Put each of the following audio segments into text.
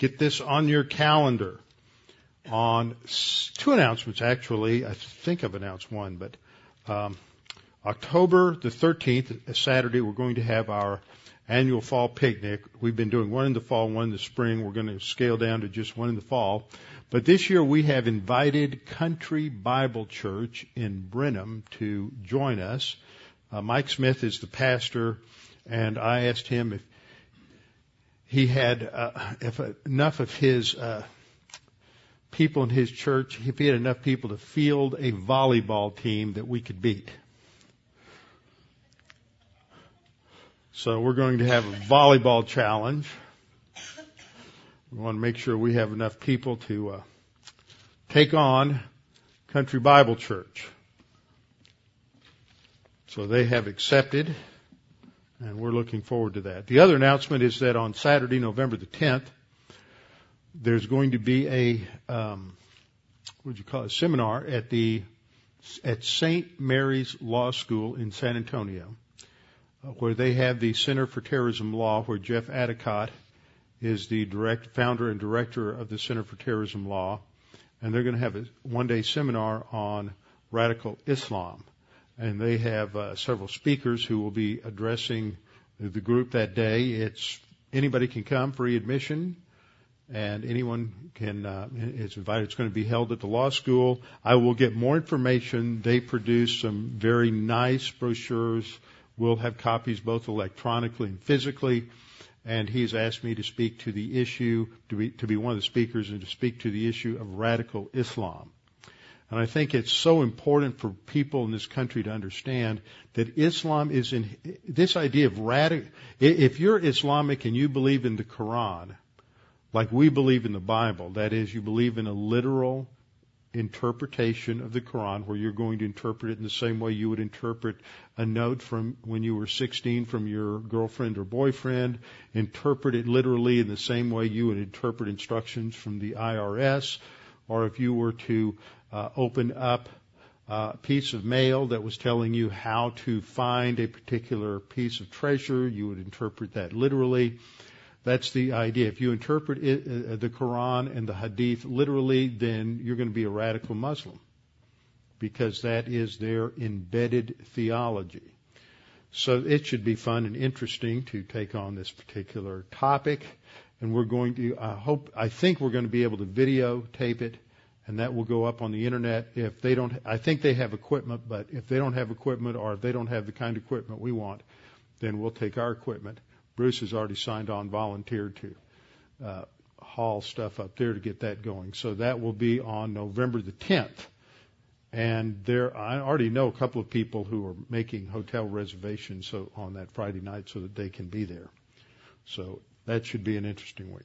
get this on your calendar. On two announcements, actually, I think I've announced one, but um, October the 13th, Saturday, we're going to have our annual fall picnic. We've been doing one in the fall, one in the spring. We're going to scale down to just one in the fall. But this year we have invited Country Bible Church in Brenham to join us. Uh, Mike Smith is the pastor, and I asked him if he had uh, if enough of his uh, people in his church, if he had enough people to field a volleyball team that we could beat. So we're going to have a volleyball challenge. We want to make sure we have enough people to uh, take on Country Bible Church. So they have accepted, and we're looking forward to that. The other announcement is that on Saturday, November the 10th, there's going to be a um, what would you call it, a seminar at the at St. Mary's Law School in San Antonio where they have the Center for Terrorism Law, where Jeff Addicott is the direct founder and director of the Center for Terrorism Law, and they're going to have a one-day seminar on radical Islam, and they have uh, several speakers who will be addressing the group that day. It's anybody can come, free admission, and anyone can uh, is invited. It's going to be held at the law school. I will get more information. They produce some very nice brochures We'll have copies both electronically and physically. And he's asked me to speak to the issue, to be, to be one of the speakers and to speak to the issue of radical Islam. And I think it's so important for people in this country to understand that Islam is in this idea of radical. If you're Islamic and you believe in the Quran, like we believe in the Bible, that is, you believe in a literal interpretation of the Quran where you're going to interpret it in the same way you would interpret a note from when you were 16 from your girlfriend or boyfriend, interpret it literally in the same way you would interpret instructions from the IRS, or if you were to open up a piece of mail that was telling you how to find a particular piece of treasure, you would interpret that literally. That's the idea. If you interpret it, uh, the Quran and the Hadith literally, then you're going to be a radical Muslim because that is their embedded theology. So it should be fun and interesting to take on this particular topic. And we're going to, I hope, I think we're going to be able to videotape it and that will go up on the internet. If they don't, I think they have equipment, but if they don't have equipment or if they don't have the kind of equipment we want, then we'll take our equipment Bruce has already signed on, volunteered to uh, haul stuff up there to get that going. So that will be on November the 10th. And there, I already know a couple of people who are making hotel reservations so on that Friday night so that they can be there. So that should be an interesting week.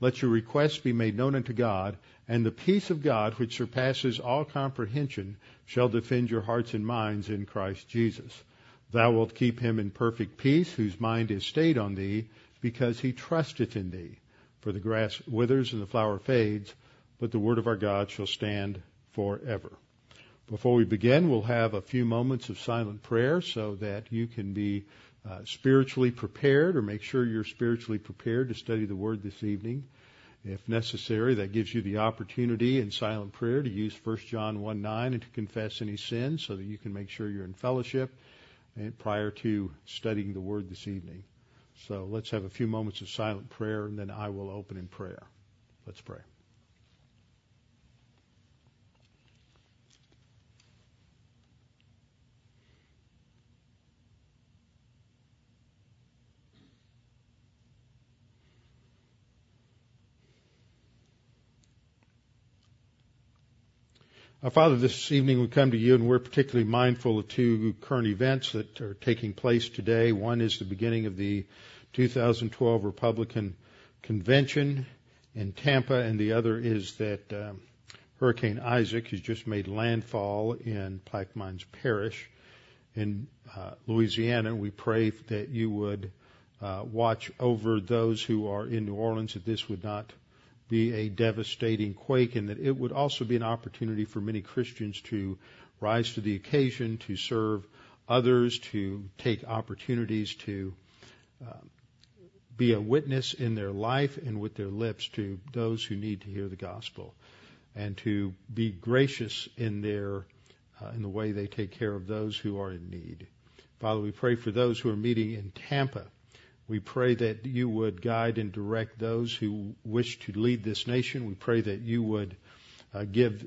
let your requests be made known unto God, and the peace of God, which surpasses all comprehension, shall defend your hearts and minds in Christ Jesus. Thou wilt keep him in perfect peace, whose mind is stayed on thee, because he trusteth in thee. For the grass withers and the flower fades, but the word of our God shall stand forever. Before we begin, we'll have a few moments of silent prayer so that you can be Uh, spiritually prepared or make sure you're spiritually prepared to study the Word this evening. If necessary, that gives you the opportunity in silent prayer to use 1 John 1 9 and to confess any sins so that you can make sure you're in fellowship eh, prior to studying the Word this evening. So let's have a few moments of silent prayer, and then I will open in prayer. Let's pray. Our Father, this evening we come to you and we're particularly mindful of two current events that are taking place today. One is the beginning of the 2012 Republican convention in Tampa, and the other is that um, Hurricane Isaac has just made landfall in Plaquemines Parish in uh, Louisiana. We pray that you would uh, watch over those who are in New Orleans, that this would not be a devastating quake, and that it would also be an opportunity for many Christians to rise to the occasion, to serve others, to take opportunities to uh, be a witness in their life and with their lips to those who need to hear the gospel, and to be gracious in their uh, in the way they take care of those who are in need. Father, we pray for those who are meeting in Tampa. We pray that you would guide and direct those who wish to lead this nation. We pray that you would uh, give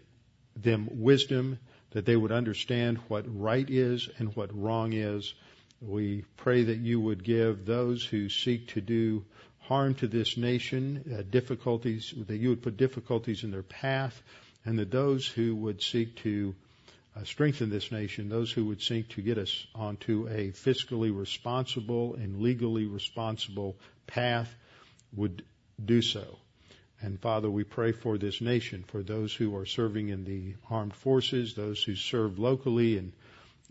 them wisdom, that they would understand what right is and what wrong is. We pray that you would give those who seek to do harm to this nation uh, difficulties, that you would put difficulties in their path, and that those who would seek to uh, strengthen this nation, those who would seek to get us onto a fiscally responsible and legally responsible path would do so. And Father, we pray for this nation, for those who are serving in the armed forces, those who serve locally in,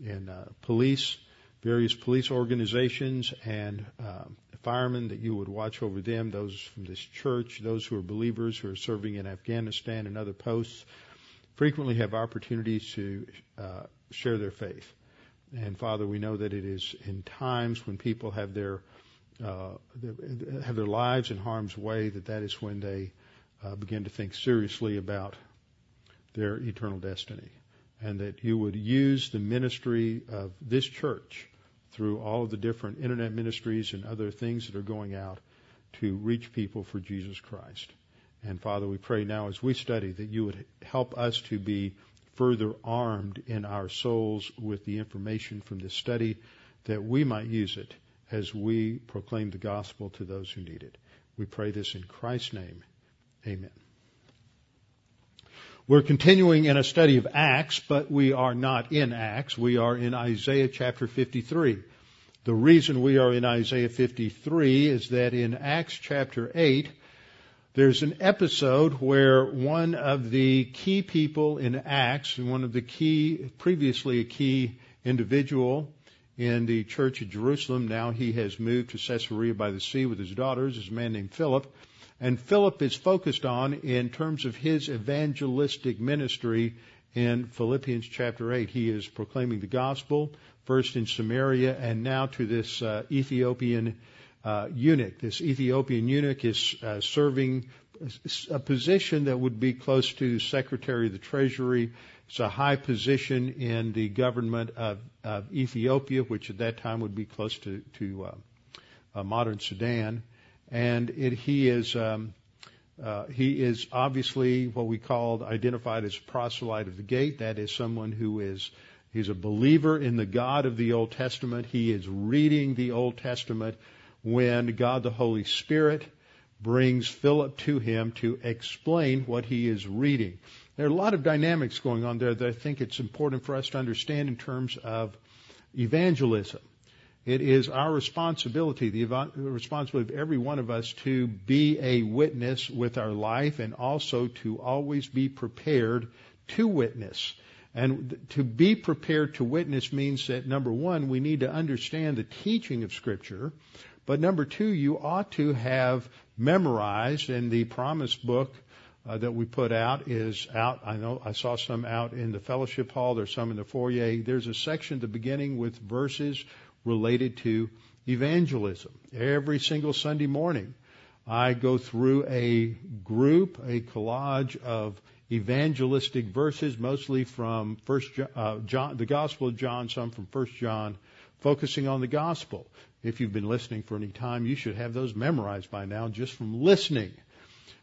in uh, police, various police organizations, and uh, firemen, that you would watch over them, those from this church, those who are believers who are serving in Afghanistan and other posts frequently have opportunities to uh, share their faith. And Father, we know that it is in times when people have their uh, have their lives in harm's way that that is when they uh, begin to think seriously about their eternal destiny, and that you would use the ministry of this church through all of the different internet ministries and other things that are going out to reach people for Jesus Christ. And Father, we pray now as we study that you would help us to be further armed in our souls with the information from this study that we might use it as we proclaim the gospel to those who need it. We pray this in Christ's name. Amen. We're continuing in a study of Acts, but we are not in Acts. We are in Isaiah chapter 53. The reason we are in Isaiah 53 is that in Acts chapter 8, there's an episode where one of the key people in Acts, one of the key, previously a key individual in the church of Jerusalem, now he has moved to Caesarea by the sea with his daughters, is a man named Philip. And Philip is focused on in terms of his evangelistic ministry in Philippians chapter 8. He is proclaiming the gospel, first in Samaria and now to this uh, Ethiopian eunuch. This Ethiopian eunuch is uh, serving a position that would be close to Secretary of the Treasury. It's a high position in the government of, of Ethiopia, which at that time would be close to, to uh, uh, modern Sudan. And it, he is um, uh, he is obviously what we called identified as proselyte of the gate. That is someone who is he's a believer in the God of the Old Testament. He is reading the Old Testament when God the Holy Spirit brings Philip to him to explain what he is reading. There are a lot of dynamics going on there that I think it's important for us to understand in terms of evangelism. It is our responsibility, the responsibility of every one of us to be a witness with our life and also to always be prepared to witness. And to be prepared to witness means that number one, we need to understand the teaching of Scripture. But number two, you ought to have memorized, and the promise book uh, that we put out is out. I know I saw some out in the fellowship hall. There's some in the foyer. There's a section at the beginning with verses related to evangelism. Every single Sunday morning, I go through a group, a collage of evangelistic verses, mostly from First uh, John, the Gospel of John, some from First John, focusing on the gospel. If you've been listening for any time, you should have those memorized by now just from listening.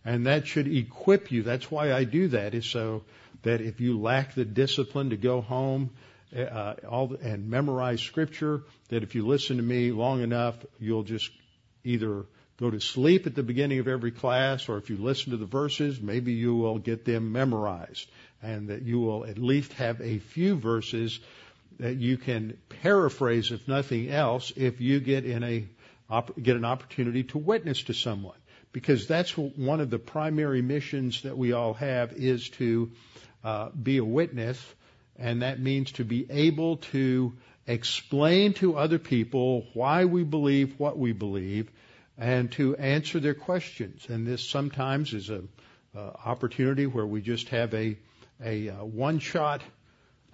And that should equip you. That's why I do that is so that if you lack the discipline to go home uh, all, and memorize scripture, that if you listen to me long enough, you'll just either go to sleep at the beginning of every class, or if you listen to the verses, maybe you will get them memorized, and that you will at least have a few verses that you can paraphrase, if nothing else, if you get in a get an opportunity to witness to someone. because that's one of the primary missions that we all have is to uh, be a witness, and that means to be able to explain to other people why we believe what we believe, and to answer their questions. And this sometimes is a uh, opportunity where we just have a a uh, one shot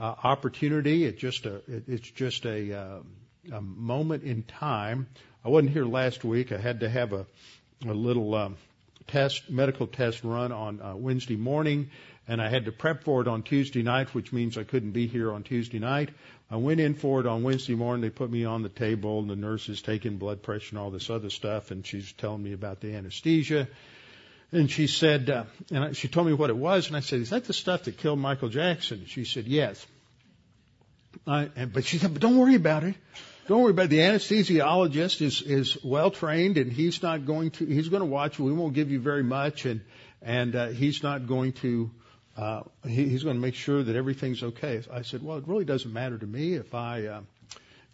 opportunity. It just a, it, it's just a, uh, a moment in time. I wasn't here last week. I had to have a a little um, test, medical test run on uh, Wednesday morning, and I had to prep for it on Tuesday night, which means I couldn't be here on Tuesday night. I went in for it on Wednesday morning. They put me on the table, and the nurse is taking blood pressure and all this other stuff, and she's telling me about the anesthesia. And she said, uh, and I, she told me what it was, and I said, "Is that the stuff that killed Michael Jackson?" She said, "Yes." I, and, but she said, "But don't worry about it. Don't worry about it. The anesthesiologist is is well trained, and he's not going to. He's going to watch. We won't give you very much, and and uh, he's not going to. Uh, he, he's going to make sure that everything's okay. I said, well, it really doesn't matter to me if I. Uh,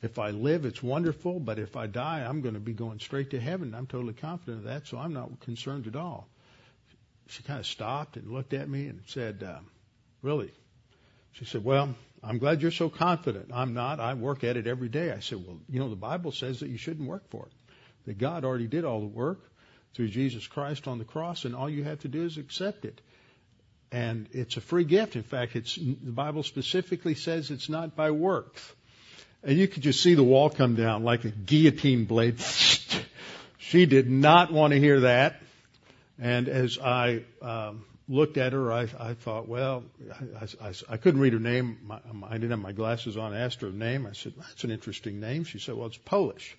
if I live, it's wonderful, but if I die, I'm going to be going straight to heaven. I'm totally confident of that, so I'm not concerned at all. She kind of stopped and looked at me and said, uh, Really? She said, Well, I'm glad you're so confident. I'm not. I work at it every day. I said, Well, you know, the Bible says that you shouldn't work for it, that God already did all the work through Jesus Christ on the cross, and all you have to do is accept it. And it's a free gift. In fact, it's, the Bible specifically says it's not by works. And you could just see the wall come down like a guillotine blade. she did not want to hear that. And as I um, looked at her, I, I thought, well, I, I, I couldn't read her name. My, I didn't have my glasses on. I asked her name. I said, that's an interesting name. She said, well, it's Polish.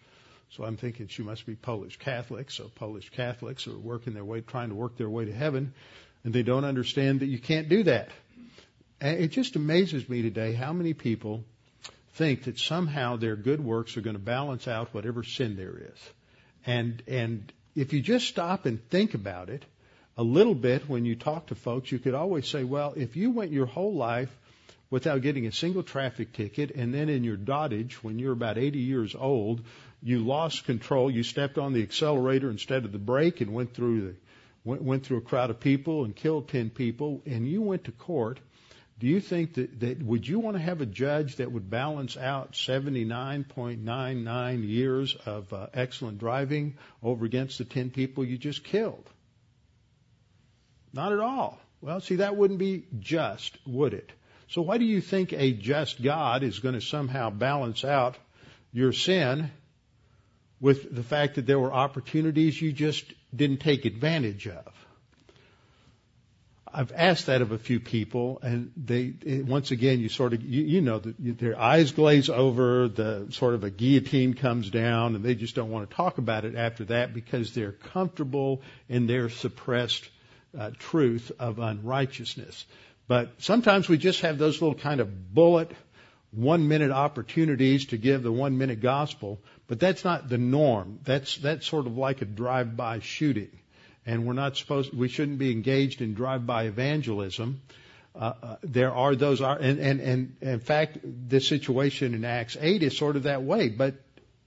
So I'm thinking she must be Polish Catholic. So Polish Catholics are working their way, trying to work their way to heaven, and they don't understand that you can't do that. And it just amazes me today how many people think that somehow their good works are going to balance out whatever sin there is. And and if you just stop and think about it, a little bit when you talk to folks, you could always say, well, if you went your whole life without getting a single traffic ticket, and then in your dotage, when you're about 80 years old, you lost control, you stepped on the accelerator instead of the brake and went through the went, went through a crowd of people and killed 10 people, and you went to court, do you think that, that would you want to have a judge that would balance out 79.99 years of uh, excellent driving over against the 10 people you just killed? Not at all. Well, see, that wouldn't be just, would it? So why do you think a just God is going to somehow balance out your sin with the fact that there were opportunities you just didn't take advantage of? I've asked that of a few people, and they once again you sort of you, you know their eyes glaze over, the sort of a guillotine comes down, and they just don't want to talk about it after that because they're comfortable in their suppressed uh, truth of unrighteousness. But sometimes we just have those little kind of bullet one minute opportunities to give the one minute gospel, but that's not the norm. That's that's sort of like a drive by shooting and we're not supposed, we shouldn't be engaged in drive-by evangelism. Uh, uh, there are those, are, and, and, and in fact, this situation in Acts 8 is sort of that way, but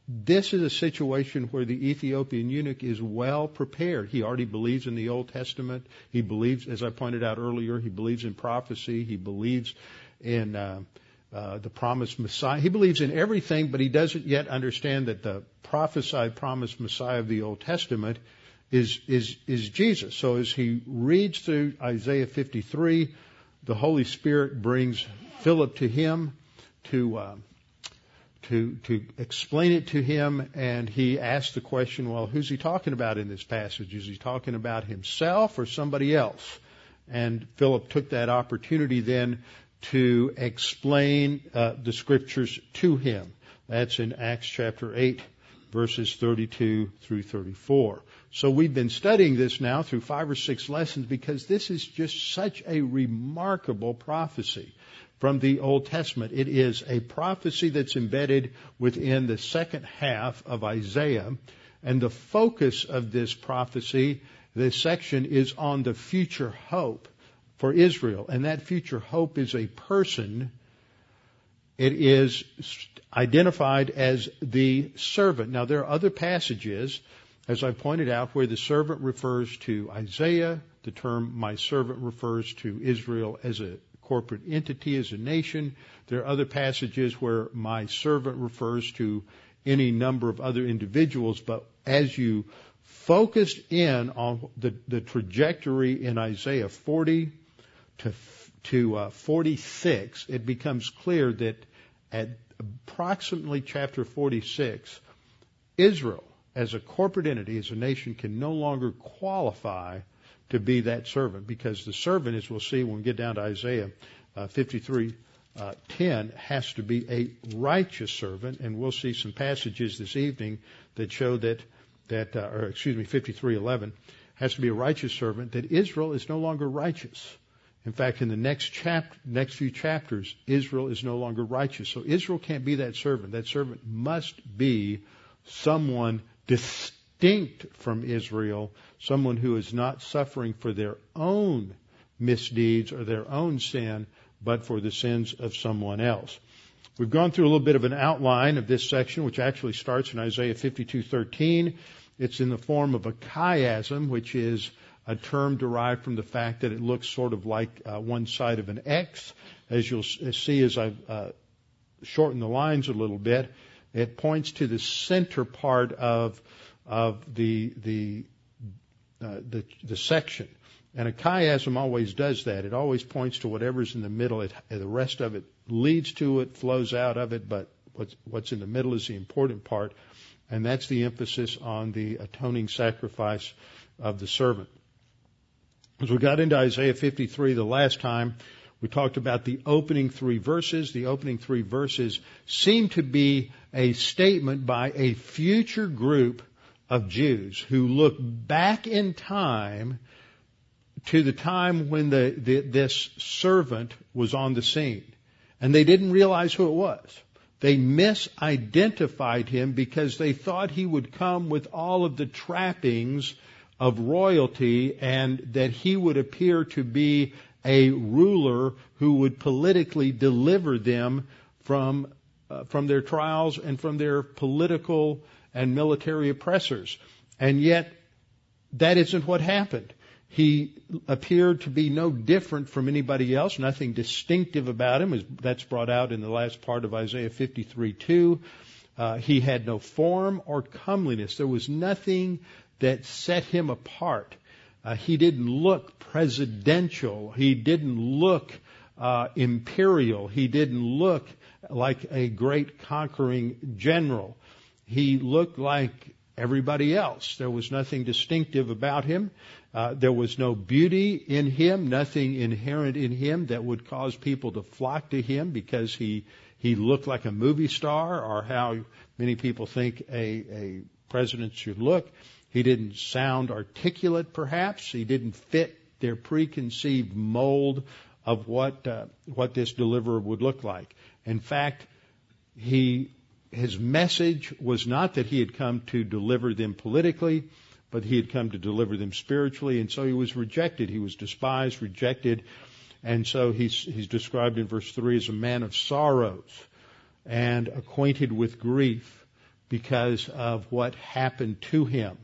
this is a situation where the Ethiopian eunuch is well prepared. He already believes in the Old Testament. He believes, as I pointed out earlier, he believes in prophecy. He believes in uh, uh, the promised Messiah. He believes in everything, but he doesn't yet understand that the prophesied promised Messiah of the Old Testament is, is, is Jesus. So as he reads through Isaiah 53, the Holy Spirit brings Philip to him to, uh, to, to explain it to him, and he asks the question, well, who's he talking about in this passage? Is he talking about himself or somebody else? And Philip took that opportunity then to explain uh, the scriptures to him. That's in Acts chapter 8, verses 32 through 34. So we've been studying this now through five or six lessons because this is just such a remarkable prophecy from the Old Testament. It is a prophecy that's embedded within the second half of Isaiah. And the focus of this prophecy, this section, is on the future hope for Israel. And that future hope is a person. It is identified as the servant. Now there are other passages as I pointed out, where the servant refers to Isaiah, the term my servant refers to Israel as a corporate entity, as a nation. There are other passages where my servant refers to any number of other individuals, but as you focused in on the, the trajectory in Isaiah 40 to, to uh, 46, it becomes clear that at approximately chapter 46, Israel, as a corporate entity, as a nation, can no longer qualify to be that servant because the servant, as we'll see when we get down to Isaiah uh, 53, uh, 10 has to be a righteous servant, and we'll see some passages this evening that show that that, uh, or excuse me, 53:11 has to be a righteous servant. That Israel is no longer righteous. In fact, in the next chap, next few chapters, Israel is no longer righteous. So Israel can't be that servant. That servant must be someone distinct from Israel, someone who is not suffering for their own misdeeds or their own sin, but for the sins of someone else. We've gone through a little bit of an outline of this section, which actually starts in Isaiah 52:13. It's in the form of a chiasm, which is a term derived from the fact that it looks sort of like uh, one side of an X. As you'll see as I uh, shorten the lines a little bit, it points to the center part of of the the uh, the, the section. And a chiasm always does that. It always points to whatever's in the middle. It, the rest of it leads to it, flows out of it, but what's, what's in the middle is the important part. And that's the emphasis on the atoning sacrifice of the servant. As we got into Isaiah 53 the last time, we talked about the opening three verses. The opening three verses seem to be a statement by a future group of Jews who look back in time to the time when the, the, this servant was on the scene. And they didn't realize who it was. They misidentified him because they thought he would come with all of the trappings of royalty and that he would appear to be a ruler who would politically deliver them from uh, from their trials and from their political and military oppressors. And yet that isn't what happened. He appeared to be no different from anybody else, nothing distinctive about him. That's brought out in the last part of Isaiah 53 2. Uh, he had no form or comeliness. There was nothing that set him apart. Uh, he didn't look presidential. He didn't look uh, imperial. He didn't look like a great conquering general. He looked like everybody else. There was nothing distinctive about him. Uh, there was no beauty in him, nothing inherent in him that would cause people to flock to him because he he looked like a movie star, or how many people think a, a president should look. He didn't sound articulate, perhaps. He didn't fit their preconceived mold of what uh, what this deliverer would look like. In fact, he his message was not that he had come to deliver them politically but he had come to deliver them spiritually, and so he was rejected. He was despised, rejected, and so he's, he's described in verse 3 as a man of sorrows and acquainted with grief because of what happened to him.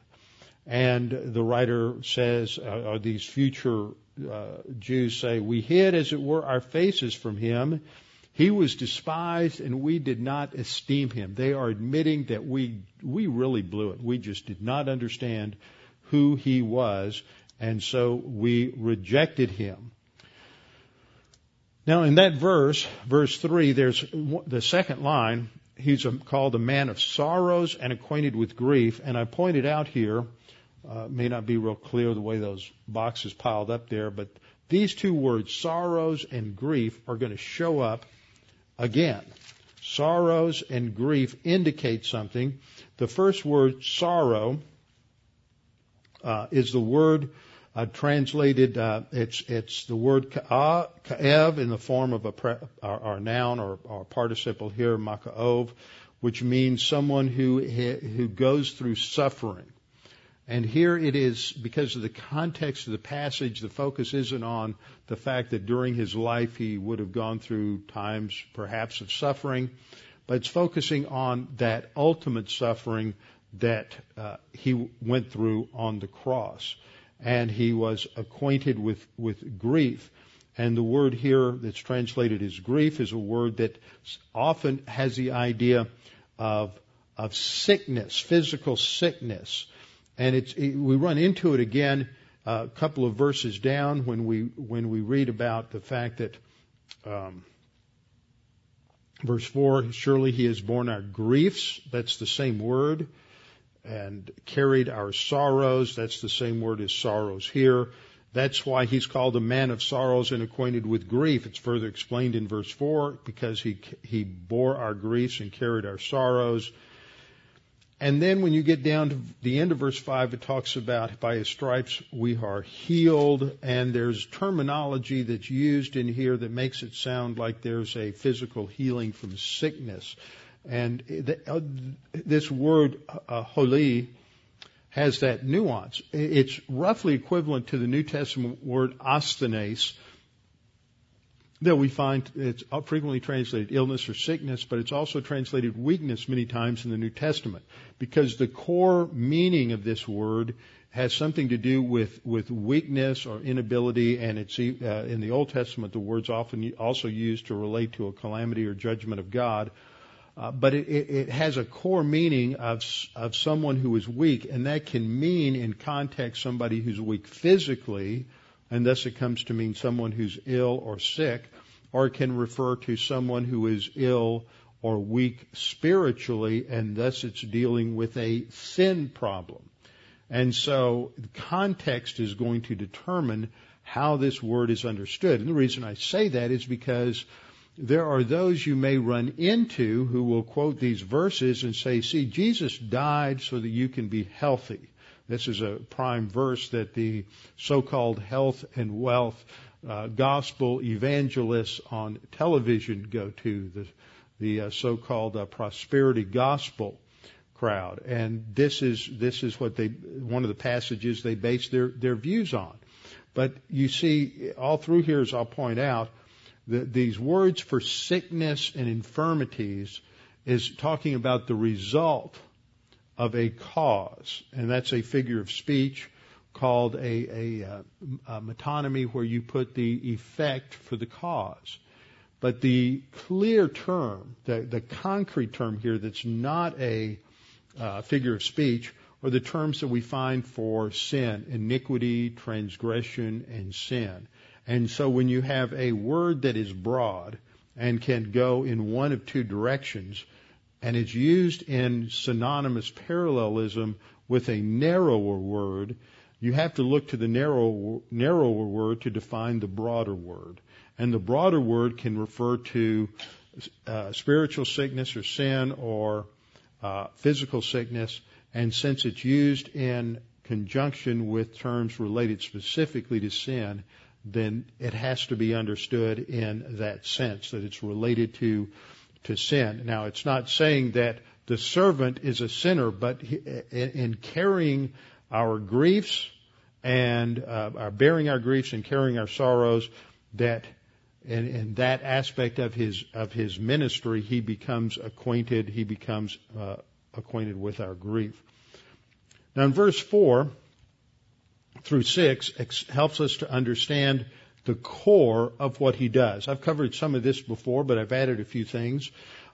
And the writer says, uh, these future uh, Jews say, we hid, as it were, our faces from him. He was despised and we did not esteem him. They are admitting that we, we really blew it. We just did not understand who he was and so we rejected him. Now in that verse, verse 3, there's the second line, he's called a man of sorrows and acquainted with grief. And I pointed out here, uh, may not be real clear the way those boxes piled up there, but these two words, sorrows and grief, are going to show up Again, sorrows and grief indicate something. The first word, sorrow, uh, is the word uh, translated. Uh, it's it's the word ka'ev in the form of a pre, our, our, noun or our participle here, makaov, which means someone who who goes through suffering. And here it is, because of the context of the passage, the focus isn't on the fact that during his life he would have gone through times perhaps of suffering, but it's focusing on that ultimate suffering that uh, he went through on the cross. And he was acquainted with, with grief. And the word here that's translated as grief is a word that often has the idea of, of sickness, physical sickness. And it's, it, we run into it again uh, a couple of verses down when we, when we read about the fact that, um, verse 4, surely he has borne our griefs. That's the same word and carried our sorrows. That's the same word as sorrows here. That's why he's called a man of sorrows and acquainted with grief. It's further explained in verse 4 because he, he bore our griefs and carried our sorrows. And then when you get down to the end of verse 5, it talks about by his stripes we are healed. And there's terminology that's used in here that makes it sound like there's a physical healing from sickness. And uh, this word, uh, choli, has that nuance. It's roughly equivalent to the New Testament word asthenes that we find it's frequently translated illness or sickness, but it's also translated weakness many times in the New Testament because the core meaning of this word has something to do with, with weakness or inability, and it's uh, in the Old Testament the word's often also used to relate to a calamity or judgment of God. Uh, but it, it, it, has a core meaning of, of someone who is weak, and that can mean in context somebody who's weak physically, and thus it comes to mean someone who's ill or sick, or can refer to someone who is ill or weak spiritually, and thus it's dealing with a sin problem. And so the context is going to determine how this word is understood. And the reason I say that is because there are those you may run into who will quote these verses and say, see, Jesus died so that you can be healthy. This is a prime verse that the so-called health and wealth uh, gospel evangelists on television go to, the, the uh, so-called uh, prosperity gospel crowd. And this is, this is what they, one of the passages they base their, their views on. But you see, all through here, as I'll point out, the, these words for sickness and infirmities is talking about the result of a cause, and that's a figure of speech called a, a, uh, a, metonymy where you put the effect for the cause. But the clear term, the, the concrete term here that's not a uh, figure of speech, are the terms that we find for sin, iniquity, transgression, and sin. And so when you have a word that is broad and can go in one of two directions, and it's used in synonymous parallelism with a narrower word, you have to look to the narrow, narrower word to define the broader word. And the broader word can refer to uh, spiritual sickness or sin or uh, physical sickness. And since it's used in conjunction with terms related specifically to sin, then it has to be understood in that sense that it's related to to sin. Now, it's not saying that the servant is a sinner, but in carrying our griefs and uh, our bearing our griefs and carrying our sorrows, that in, in, that aspect of his of his ministry, he becomes acquainted. He becomes uh, acquainted with our grief. Now, in verse four, through 6 helps us to understand the core of what he does. I've covered some of this before, but I've added a few things.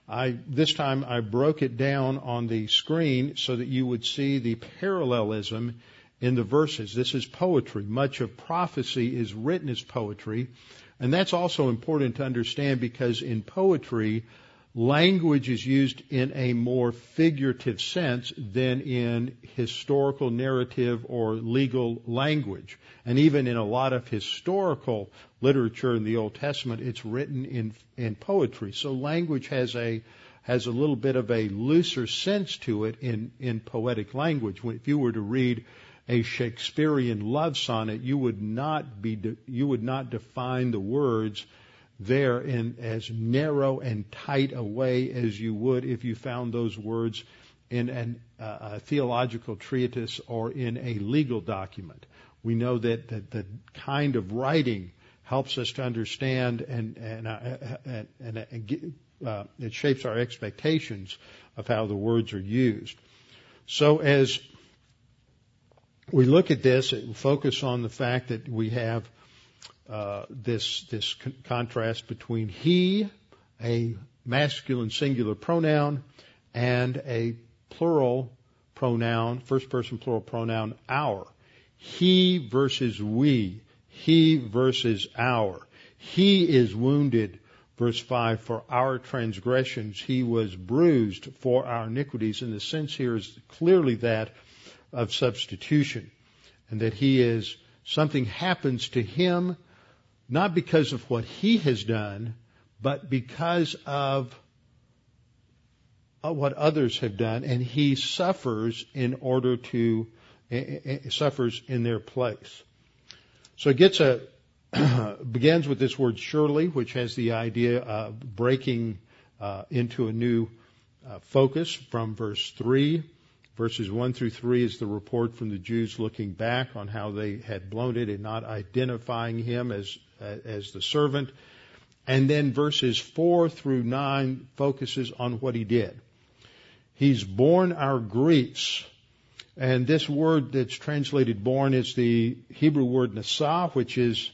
I, this time I broke it down on the screen so that you would see the parallelism in the verses. This is poetry. Much of prophecy is written as poetry. And that's also important to understand because in poetry, language is used in a more figurative sense than in historical narrative or legal language. And even in a lot of historical literature in the Old Testament, it's written in, in poetry. So language has a, has a little bit of a looser sense to it in, in poetic language. If you were to read a Shakespearean love sonnet, you would not be, de- you would not define the words there in as narrow and tight a way as you would if you found those words in an, uh, a theological treatise or in a legal document. We know that, that the kind of writing helps us to understand and, and, uh, and, and uh, it shapes our expectations of how the words are used. So as we look at this, focus on the fact that we have uh, this this con- contrast between he, a masculine singular pronoun, and a plural pronoun, first person plural pronoun, our. He versus we. He versus our. He is wounded, verse 5, for our transgressions. He was bruised for our iniquities. And the sense here is clearly that of substitution. And that he is, something happens to him, not because of what he has done, but because of what others have done, and he suffers in order to suffers in their place. So it gets a begins with this word surely, which has the idea of breaking uh, into a new uh, focus from verse three. Verses 1 through 3 is the report from the Jews looking back on how they had blown it and not identifying him as, as the servant. And then verses 4 through 9 focuses on what he did. He's borne our griefs. And this word that's translated borne is the Hebrew word nasah, which is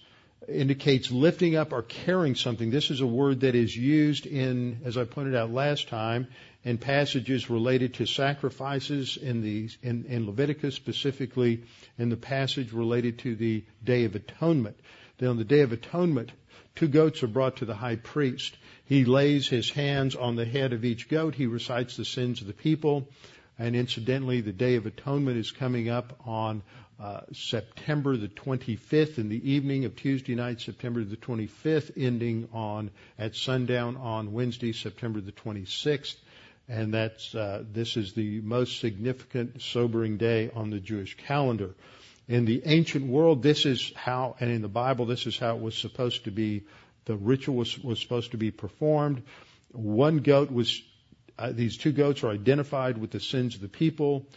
indicates lifting up or carrying something. This is a word that is used in, as I pointed out last time, in passages related to sacrifices in the in, in Leviticus, specifically in the passage related to the Day of Atonement. Then on the Day of Atonement, two goats are brought to the high priest. He lays his hands on the head of each goat. He recites the sins of the people. And incidentally, the Day of Atonement is coming up on uh, September the 25th in the evening of Tuesday night, September the 25th, ending on at sundown on Wednesday, September the 26th. And that's uh, this is the most significant sobering day on the Jewish calendar. In the ancient world, this is how, and in the Bible, this is how it was supposed to be the ritual was, was supposed to be performed. One goat was, uh, these two goats are identified with the sins of the people.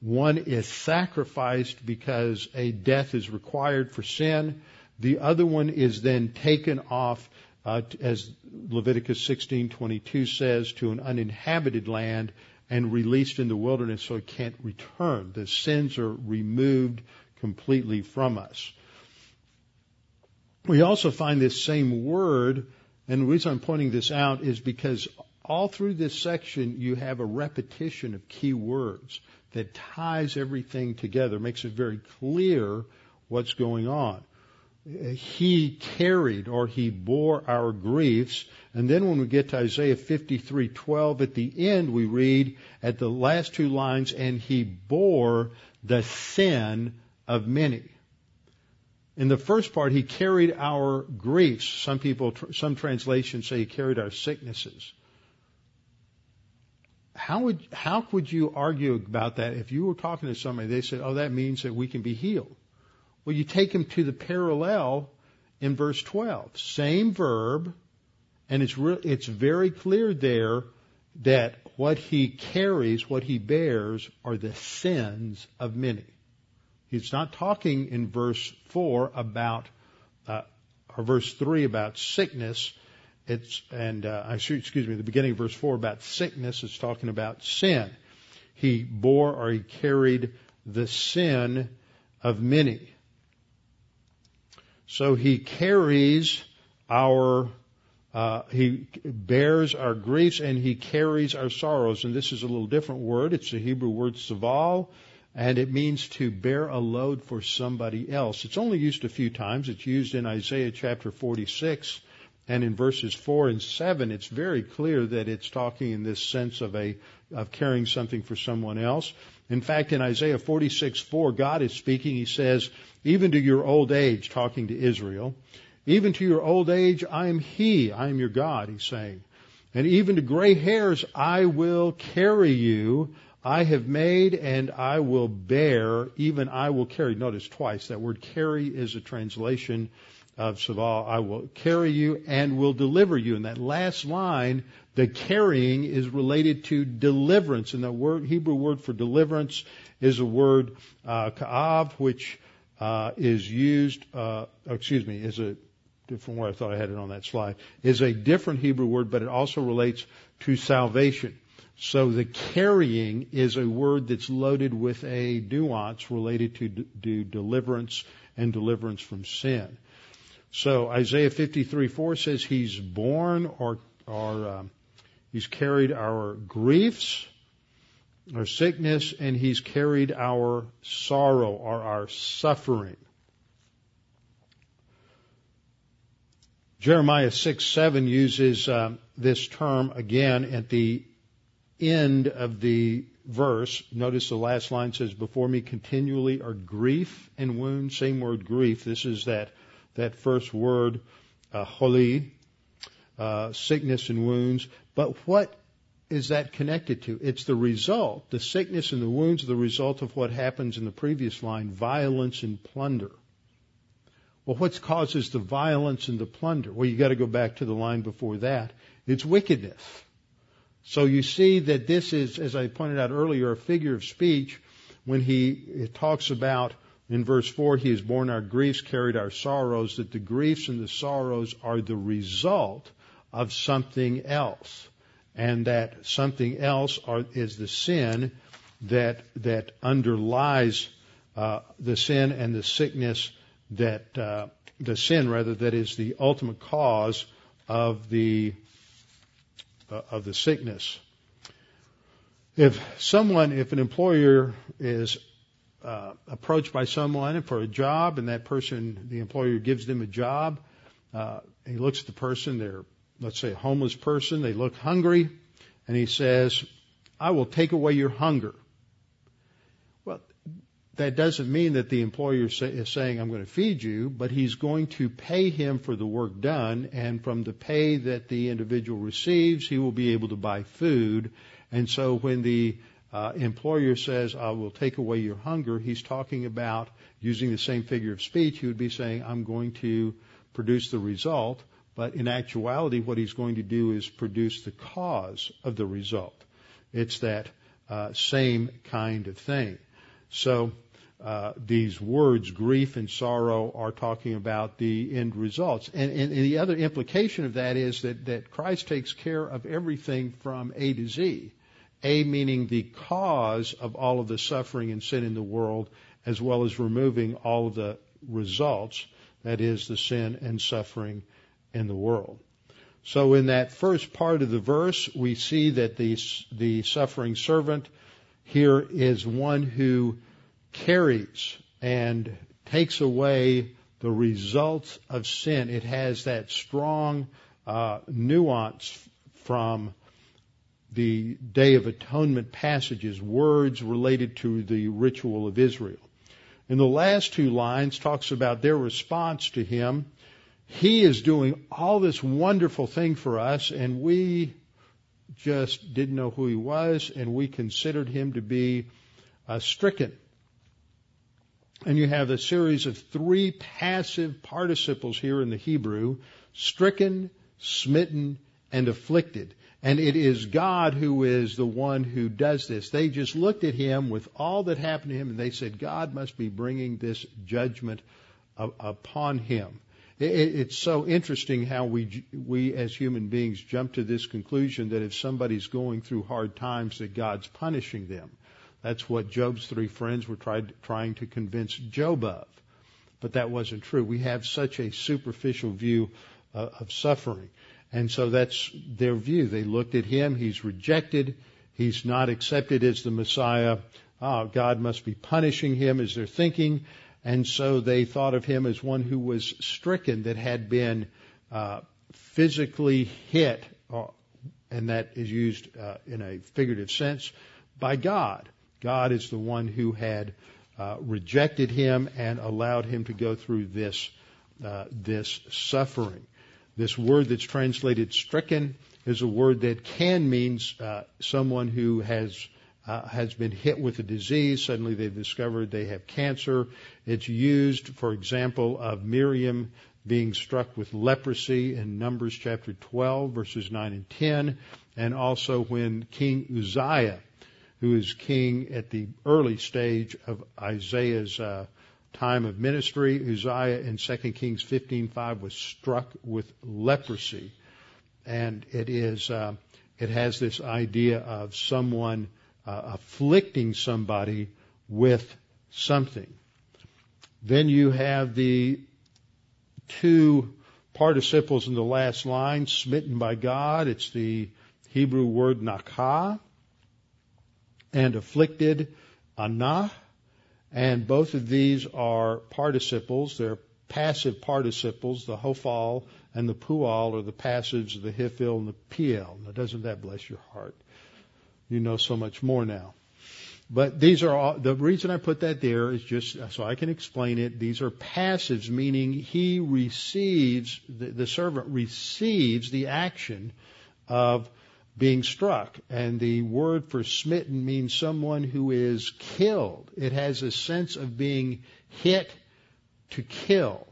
One is sacrificed because a death is required for sin. The other one is then taken off, uh, as Leviticus 16:22 says, to an uninhabited land and released in the wilderness so it can't return. The sins are removed completely from us. We also find this same word, and the reason I'm pointing this out is because all through this section you have a repetition of key words that ties everything together, makes it very clear what's going on. He carried or he bore our griefs. And then when we get to Isaiah 53:12 at the end we read at the last two lines and he bore the sin of many. In the first part, he carried our griefs. Some people, some translations say he carried our sicknesses. How would, how would you argue about that if you were talking to somebody, they said, oh, that means that we can be healed? Well, you take him to the parallel in verse 12. Same verb, and it's, re- it's very clear there that what he carries, what he bears, are the sins of many. He's not talking in verse 4 about, uh, or verse 3 about sickness. It's, and, uh, excuse me, the beginning of verse 4 about sickness is talking about sin. He bore or he carried the sin of many. So he carries our, uh, he bears our griefs and he carries our sorrows. And this is a little different word. It's the Hebrew word saval and it means to bear a load for somebody else. It's only used a few times. It's used in Isaiah chapter 46 and in verses 4 and 7 it's very clear that it's talking in this sense of a of carrying something for someone else. In fact, in Isaiah 46:4 God is speaking. He says, "Even to your old age," talking to Israel, "even to your old age I am he, I am your God," he's saying. And even to gray hairs I will carry you. I have made and I will bear, even I will carry. Notice twice that word carry is a translation of Saval. I will carry you and will deliver you. And that last line, the carrying is related to deliverance. And the word, Hebrew word for deliverance is a word, uh, ka'av, which, uh, is used, uh, excuse me, is a, from where I thought I had it on that slide, is a different Hebrew word, but it also relates to salvation. So the carrying is a word that's loaded with a nuance related to, deliverance and deliverance from sin. So Isaiah 53 4 says he's borne or, or um, he's carried our griefs, our sickness, and he's carried our sorrow or our suffering. Jeremiah 6 7 uses uh, this term again at the end of the verse. Notice the last line says, Before me continually are grief and wounds. Same word, grief. This is that that first word, uh, choli, uh, sickness and wounds. But what is that connected to? It's the result. The sickness and the wounds are the result of what happens in the previous line, violence and plunder. Well, what causes the violence and the plunder? Well, you got to go back to the line before that. It's wickedness. So you see that this is, as I pointed out earlier, a figure of speech when he talks about in verse 4, He has borne our griefs, carried our sorrows, that the griefs and the sorrows are the result of something else. And that something else are, is the sin that, that underlies uh, the sin and the sickness that, uh, the sin rather, that is the ultimate cause of the, of the sickness. If someone, if an employer is uh, approached by someone for a job, and that person, the employer gives them a job. Uh, he looks at the person, they're, let's say, a homeless person, they look hungry, and he says, I will take away your hunger. That doesn't mean that the employer is saying, I'm going to feed you, but he's going to pay him for the work done, and from the pay that the individual receives, he will be able to buy food. And so when the uh, employer says, I will take away your hunger, he's talking about using the same figure of speech. He would be saying, I'm going to produce the result. But in actuality, what he's going to do is produce the cause of the result. It's that uh, same kind of thing. So uh, these words, grief and sorrow, are talking about the end results. And, and, and, the other implication of that is that, that Christ takes care of everything from A to Z. A meaning the cause of all of the suffering and sin in the world, as well as removing all of the results, that is, the sin and suffering in the world. So in that first part of the verse, we see that the, the suffering servant here is one who carries and takes away the results of sin. It has that strong uh, nuance from the Day of Atonement passages, words related to the ritual of Israel. In the last two lines talks about their response to him. He is doing all this wonderful thing for us and we just didn't know who he was and we considered him to be uh, stricken. And you have a series of three passive participles here in the Hebrew, stricken, smitten, and afflicted. And it is God who is the one who does this. They just looked at him with all that happened to him and they said, God must be bringing this judgment upon him. It's so interesting how we, we as human beings jump to this conclusion that if somebody's going through hard times that God's punishing them. That's what Job's three friends were tried, trying to convince Job of. But that wasn't true. We have such a superficial view uh, of suffering. And so that's their view. They looked at him. He's rejected. He's not accepted as the Messiah. Oh, God must be punishing him as they're thinking. And so they thought of him as one who was stricken, that had been uh, physically hit, uh, and that is used uh, in a figurative sense, by God. God is the one who had uh, rejected him and allowed him to go through this uh, this suffering. This word that's translated stricken is a word that can mean uh, someone who has uh, has been hit with a disease. Suddenly they've discovered they have cancer. It's used, for example, of Miriam being struck with leprosy in Numbers chapter 12, verses 9 and 10, and also when King Uzziah, who is king at the early stage of Isaiah's uh, time of ministry, Uzziah in 2 Kings 15:5 was struck with leprosy, and it is uh, it has this idea of someone uh, afflicting somebody with something. Then you have the two participles in the last line, smitten by God. It's the Hebrew word nakah and afflicted anah. And both of these are participles. They're passive participles. The hofal and the pual are the passives of the hifil and the piel. Now doesn't that bless your heart? You know so much more now. But these are all, the reason I put that there is just so I can explain it. These are passives, meaning he receives, the, the servant receives the action of being struck. And the word for smitten means someone who is killed. It has a sense of being hit to kill.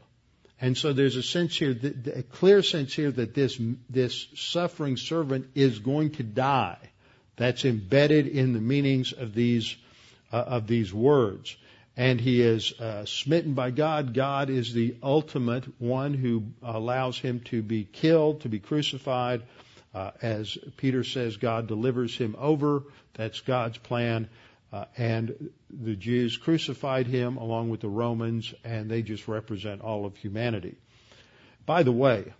And so there's a sense here, a clear sense here that this, this suffering servant is going to die. That's embedded in the meanings of these, uh, of these words. And he is uh, smitten by God. God is the ultimate one who allows him to be killed, to be crucified. Uh, as Peter says, God delivers him over. That's God's plan. Uh, and the Jews crucified him along with the Romans, and they just represent all of humanity. By the way,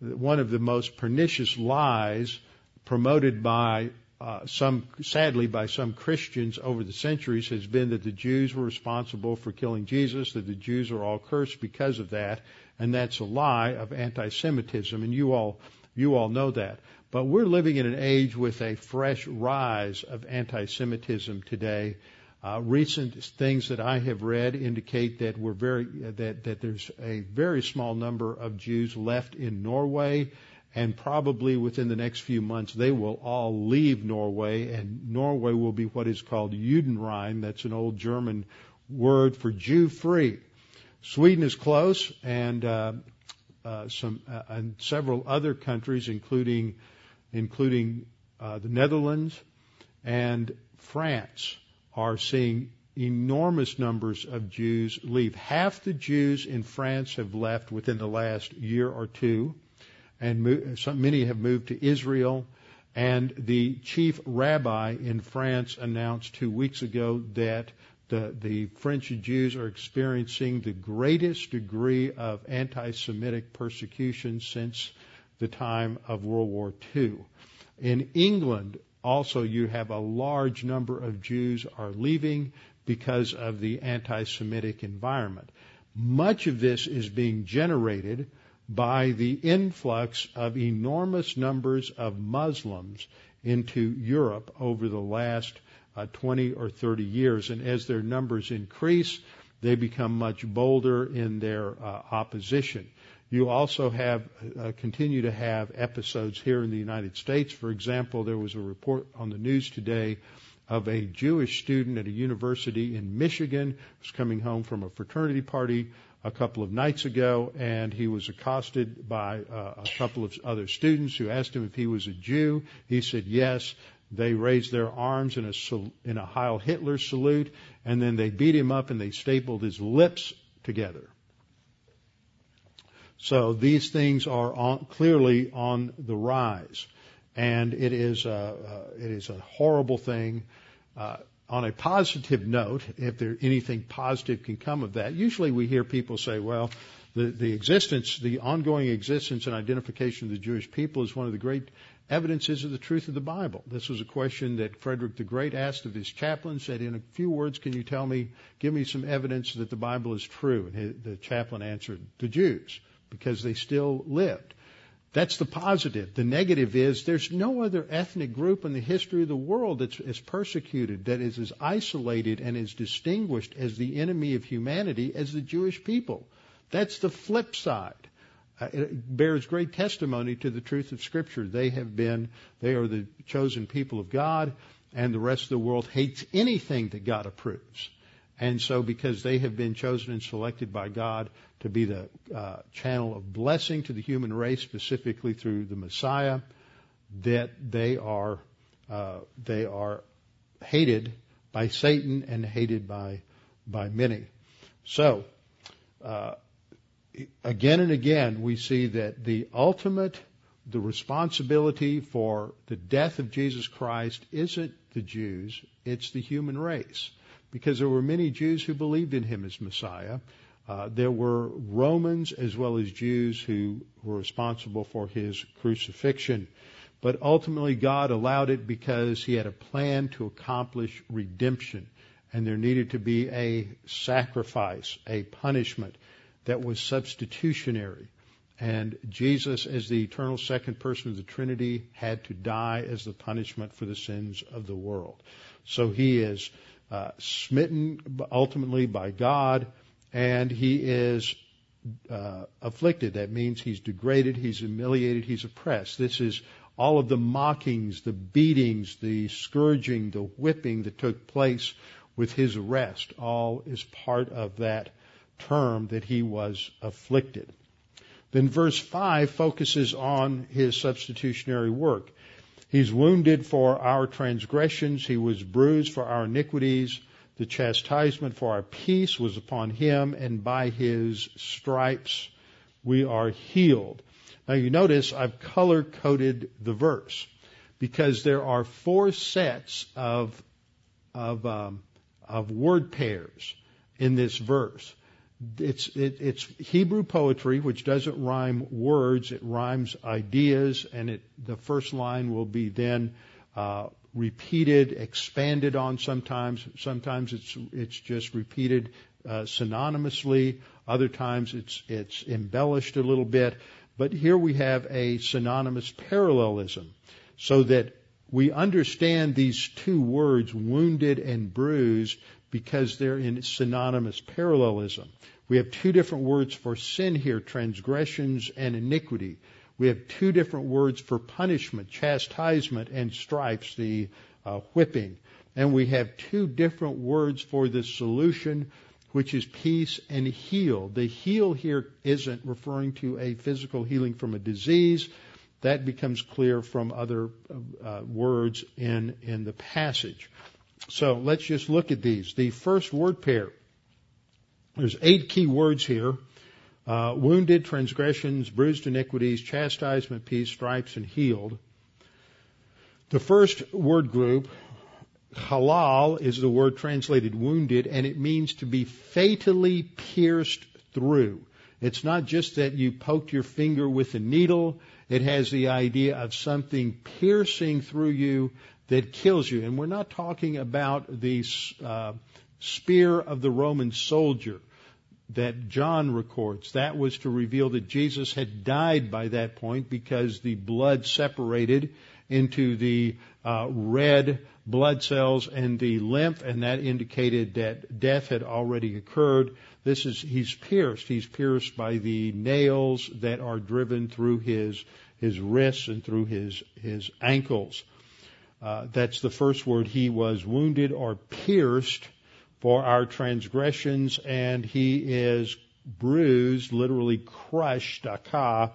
one of the most pernicious lies promoted by uh, some, sadly, by some Christians over the centuries has been that the Jews were responsible for killing Jesus, that the Jews are all cursed because of that, and that's a lie of anti-Semitism, and you all, you all know that. But we're living in an age with a fresh rise of anti-Semitism today. Uh, recent things that I have read indicate that we're very that that there's a very small number of Jews left in Norway, and probably within the next few months they will all leave Norway, and Norway will be what is called Judenrein. That's an old German word for Jew-free. Sweden is close, and uh, uh, some uh, and several other countries, including including uh, the Netherlands and France, are seeing enormous numbers of Jews leave. Half the Jews in France have left within the last year or two, and some, many have moved to Israel. And the chief rabbi in France announced two weeks ago that the, the French Jews are experiencing the greatest degree of anti-Semitic persecution since the time of World War II. In England, also you have a large number of Jews are leaving because of the anti-Semitic environment. Much of this is being generated by the influx of enormous numbers of Muslims into Europe over the last uh, 20 or 30 years. And as their numbers increase, they become much bolder in their uh, opposition. You also have uh, continue to have episodes here in the United States. For example, there was a report on the news today of a Jewish student at a university in Michigan who was coming home from a fraternity party a couple of nights ago, and he was accosted by uh, a couple of other students who asked him if he was a Jew. He said yes. They raised their arms in a in a Heil Hitler salute, and then they beat him up and they stapled his lips together. So these things are on, clearly on the rise, and it is a, it is a horrible thing. Uh, on a positive note, if there anything positive can come of that, usually we hear people say, "Well, the, the existence, the ongoing existence and identification of the Jewish people is one of the great evidences of the truth of the Bible. This was a question that Frederick the Great asked of his chaplain, said, in a few words, can you tell me, give me some evidence that the Bible is true? And the chaplain answered, the Jews because they still lived. That's the positive. The negative is there's no other ethnic group in the history of the world that's as persecuted, that is as isolated and as distinguished as the enemy of humanity as the Jewish people. That's the flip side. Uh, it bears great testimony to the truth of Scripture. They have been, they are the chosen people of God, and the rest of the world hates anything that God approves. And so, because they have been chosen and selected by God to be the uh, channel of blessing to the human race, specifically through the Messiah, that they are uh, they are hated by Satan and hated by by many. So, uh, again and again, we see that the ultimate the responsibility for the death of Jesus Christ isn't the Jews, it's the human race. Because there were many Jews who believed in him as Messiah. Uh, there were Romans as well as Jews who were responsible for his crucifixion. But ultimately, God allowed it because he had a plan to accomplish redemption. And there needed to be a sacrifice, a punishment that was substitutionary. And Jesus, as the eternal second person of the Trinity, had to die as the punishment for the sins of the world. So he is uh, smitten ultimately by God, and he is uh, afflicted. That means he's degraded, he's humiliated, he's oppressed. This is all of the mockings, the beatings, the scourging, the whipping that took place with his arrest. All is part of that term that he was afflicted. Then verse 5 focuses on his substitutionary work. He's wounded for our transgressions. He was bruised for our iniquities. The chastisement for our peace was upon him, and by his stripes we are healed. Now you notice I've color coded the verse because there are four sets of of um, of word pairs in this verse. It's it, it's Hebrew poetry, which doesn't rhyme words; it rhymes ideas, and it the first line will be then uh, repeated, expanded on. Sometimes, sometimes it's it's just repeated uh, synonymously. Other times, it's it's embellished a little bit. But here we have a synonymous parallelism, so that we understand these two words, wounded and bruised, because they're in synonymous parallelism. We have two different words for sin here, transgressions and iniquity. We have two different words for punishment, chastisement and stripes, the uh, whipping. And we have two different words for the solution, which is peace and heal. The heal here isn't referring to a physical healing from a disease. That becomes clear from other uh, words in, in the passage. So let's just look at these. The first word pair. There's eight key words here. Uh, wounded, transgressions, bruised iniquities, chastisement, peace, stripes, and healed. The first word group, halal, is the word translated wounded, and it means to be fatally pierced through. It's not just that you poked your finger with a needle. It has the idea of something piercing through you that kills you. And we're not talking about the uh, spear of the Roman soldier that John records. That was to reveal that Jesus had died by that point because the blood separated into the uh, red blood cells and the lymph, and that indicated that death had already occurred. This is he's pierced. He's pierced by the nails that are driven through his his wrists and through his his ankles. Uh, that's the first word. He was wounded or pierced for our transgressions, and he is bruised, literally crushed, akah,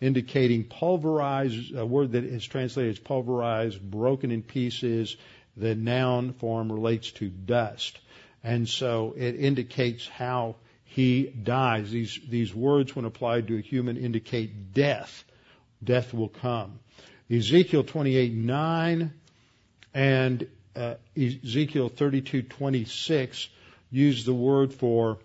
indicating pulverized, a word that is translated as pulverized, broken in pieces. The noun form relates to dust. And so it indicates how he dies. These, these words, when applied to a human, indicate death. Death will come. Ezekiel 28, 9 and uh, Ezekiel 32:26 use the word for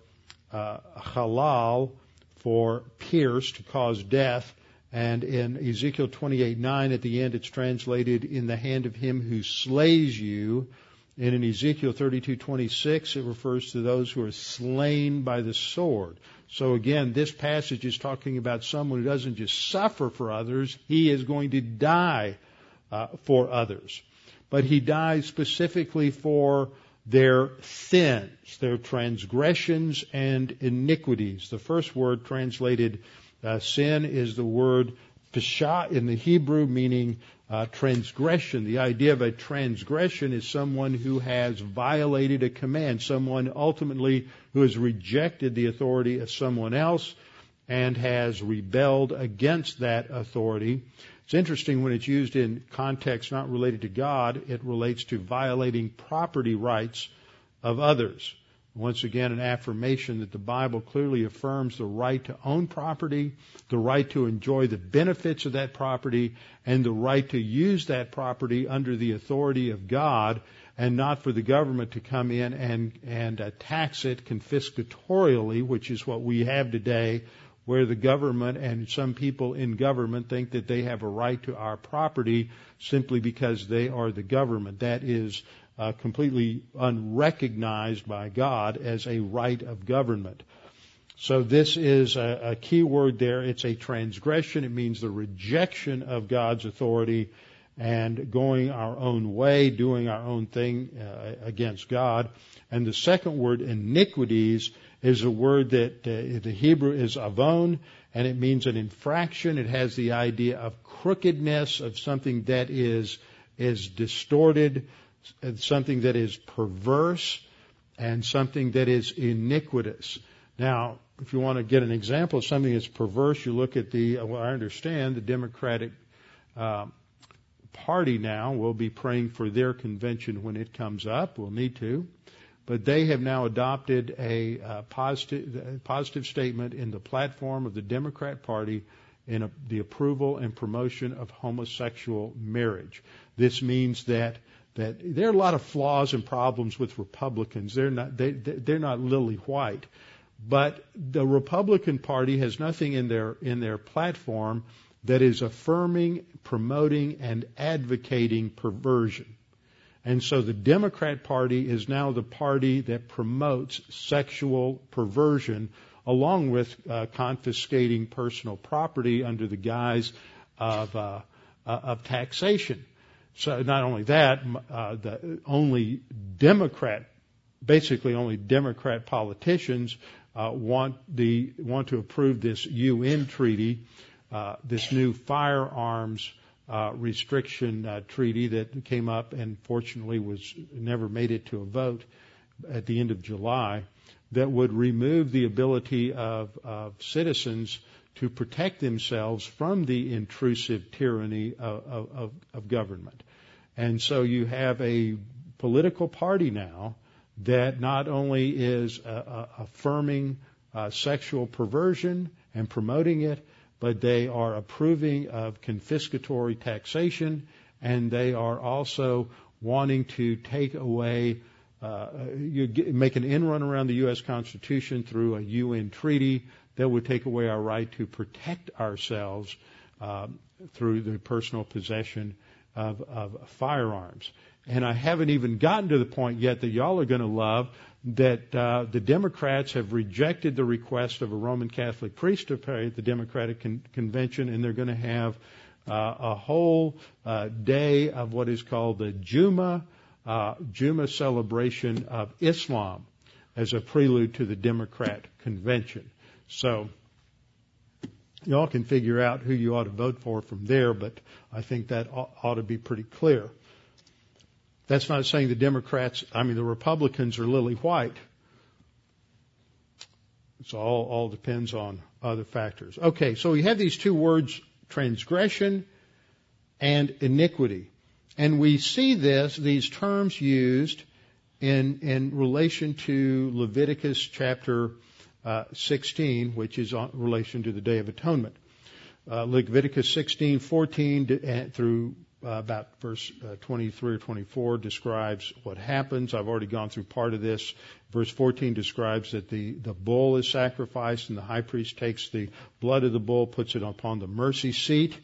uh, halal for pierce to cause death, and in Ezekiel 28:9 at the end it's translated in the hand of him who slays you. And in Ezekiel 32:26 it refers to those who are slain by the sword. So again, this passage is talking about someone who doesn't just suffer for others; he is going to die uh, for others but he died specifically for their sins, their transgressions and iniquities. The first word translated uh, sin is the word pesha in the Hebrew, meaning uh, transgression. The idea of a transgression is someone who has violated a command, someone ultimately who has rejected the authority of someone else and has rebelled against that authority. It's interesting when it's used in context not related to God, it relates to violating property rights of others. Once again, an affirmation that the Bible clearly affirms the right to own property, the right to enjoy the benefits of that property, and the right to use that property under the authority of God and not for the government to come in and, and uh, tax it confiscatorially, which is what we have today, where the government and some people in government think that they have a right to our property simply because they are the government. That is uh, completely unrecognized by God as a right of government. So this is a, a key word there. It's a transgression. It means the rejection of God's authority and going our own way, doing our own thing uh, against God. And the second word, iniquities, is a word that uh, the Hebrew is avon, and it means an infraction. It has the idea of crookedness, of something that is is distorted, something that is perverse, and something that is iniquitous. Now, if you want to get an example of something that's perverse, you look at the. Well, I understand the Democratic. Uh, Party now will be praying for their convention when it comes up. We'll need to. But they have now adopted a uh, positive, positive statement in the platform of the Democrat Party in a, the approval and promotion of homosexual marriage. This means that that there are a lot of flaws and problems with Republicans. They're not they, they're not lily white, but the Republican Party has nothing in their in their platform that is affirming, promoting, and advocating perversion. And so the Democrat Party is now the party that promotes sexual perversion along with uh, confiscating personal property under the guise of, uh, uh, of taxation. So not only that, uh, the only Democrat, basically only Democrat politicians uh, want the want to approve this UN treaty uh, this new firearms uh, restriction uh, treaty that came up and fortunately was never made it to a vote at the end of July that would remove the ability of, of citizens to protect themselves from the intrusive tyranny of, of, of, government. And so you have a political party now that not only is uh, uh, affirming uh, sexual perversion and promoting it, but they are approving of confiscatory taxation, and they are also wanting to take away, uh, you get, make an in run around the U.S. Constitution through a UN treaty that would take away our right to protect ourselves uh, through the personal possession of, of firearms. And I haven't even gotten to the point yet that y'all are going to love that uh, the Democrats have rejected the request of a Roman Catholic priest to pray at the Democratic Con- Convention, and they're going to have uh, a whole uh, day of what is called the Juma uh, Juma celebration of Islam as a prelude to the Democrat Convention. So y'all can figure out who you ought to vote for from there, but I think that ought to be pretty clear. That's not saying the Democrats, I mean, the Republicans are lily white. It's all, all depends on other factors. Okay, so we have these two words, transgression and iniquity. And we see this, these terms used in, in relation to Leviticus chapter uh, 16, which is in relation to the Day of Atonement. Uh, Leviticus 16, 14 through uh, about verse uh, 23 or 24 describes what happens. I've already gone through part of this. Verse 14 describes that the, the bull is sacrificed and the high priest takes the blood of the bull, puts it upon the mercy seat,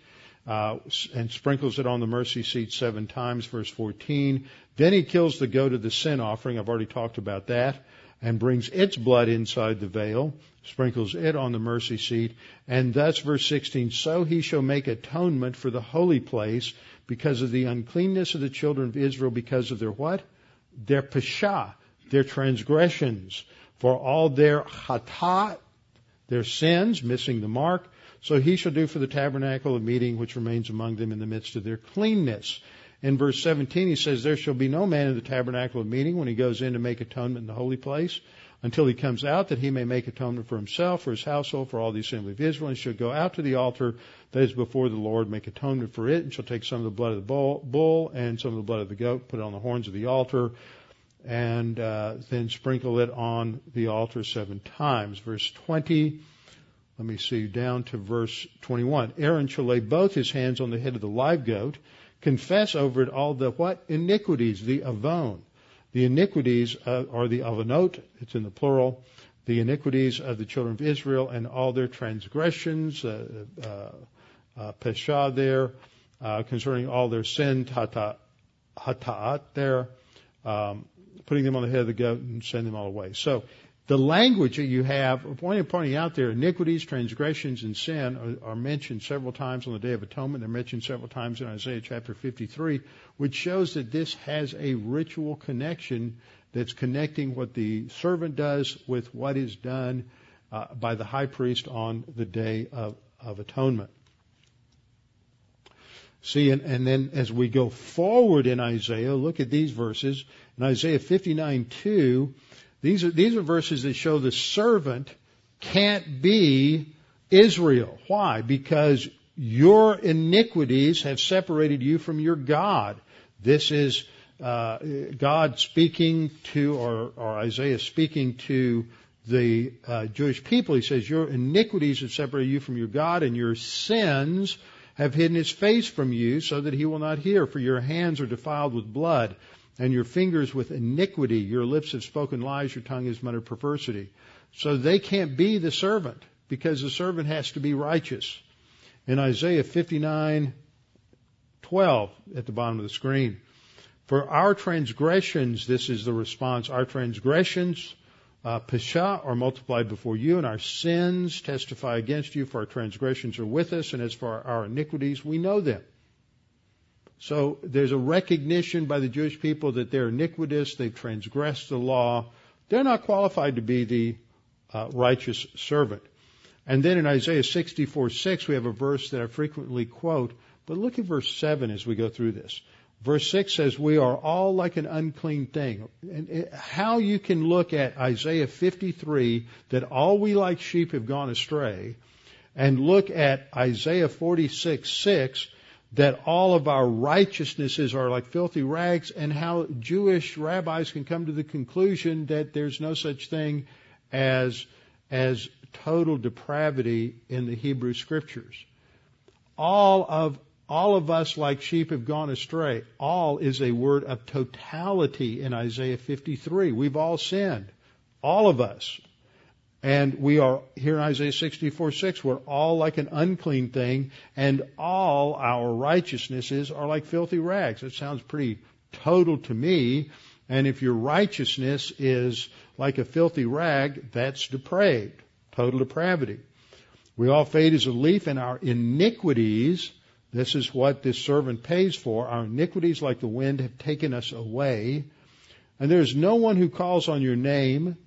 uh, and sprinkles it on the mercy seat seven times. Verse 14. Then he kills the goat of the sin offering. I've already talked about that and brings its blood inside the veil, sprinkles it on the mercy seat, and thus verse 16, so he shall make atonement for the holy place because of the uncleanness of the children of Israel because of their what? Their pesha, their transgressions, for all their hatat, their sins, missing the mark. So he shall do for the tabernacle of meeting which remains among them in the midst of their cleanness. In verse 17 he says, There shall be no man in the tabernacle of meeting when he goes in to make atonement in the holy place until he comes out that he may make atonement for himself, for his household, for all the assembly of Israel, and shall go out to the altar that is before the Lord, make atonement for it, and shall take some of the blood of the bull, and some of the blood of the goat, put it on the horns of the altar, and uh, then sprinkle it on the altar seven times. Verse 20, let me see, down to verse 21. Aaron shall lay both his hands on the head of the live goat, confess over it all the what? Iniquities, the avon. The iniquities uh, are the avonot, it's in the plural, the iniquities of the children of Israel and all their transgressions, uh, uh, uh pesha there, uh, concerning all their sin, tata, hata'at there, um, putting them on the head of the goat and send them all away. So the language that you have, pointing, pointing out there, iniquities, transgressions, and sin are, are, mentioned several times on the Day of Atonement. They're mentioned several times in Isaiah chapter 53, which shows that this has a ritual connection that's connecting what the servant does with what is done uh, by the high priest on the Day of, of Atonement. See, and, and then as we go forward in Isaiah, look at these verses. In Isaiah 59 2, these are, these are verses that show the servant can't be Israel. Why? Because your iniquities have separated you from your God. This is uh, God speaking to, or, or, Isaiah speaking to the uh, Jewish people. He says, Your iniquities have separated you from your God, and your sins have hidden his face from you, so that he will not hear. For your hands are defiled with blood and your fingers with iniquity. Your lips have spoken lies, your tongue has muttered perversity. So they can't be the servant because the servant has to be righteous. In Isaiah 59, 12 at the bottom of the screen. For our transgressions, this is the response, our transgressions, uh, pesha, are multiplied before you, and our sins testify against you, for our transgressions are with us, and as for our iniquities, we know them. So there's a recognition by the Jewish people that they're iniquitous, they've transgressed the law. They're not qualified to be the uh, righteous servant. And then in Isaiah 64 6, we have a verse that I frequently quote, but look at verse 7 as we go through this. Verse 6 says, We are all like an unclean thing. And it, how you can look at Isaiah 53, that all we like sheep have gone astray, and look at Isaiah 46 6, that all of our righteousnesses are like filthy rags and how Jewish rabbis can come to the conclusion that there's no such thing as, as total depravity in the Hebrew scriptures. All of, all of us like sheep have gone astray. All is a word of totality in Isaiah 53. We've all sinned. All of us. And we are, here in Isaiah 64, 6, we're all like an unclean thing, and all our righteousnesses are like filthy rags. That sounds pretty total to me. And if your righteousness is like a filthy rag, that's depraved, total depravity. We all fade as a leaf, and our iniquities, this is what this servant pays for, our iniquities like the wind have taken us away. And there is no one who calls on your name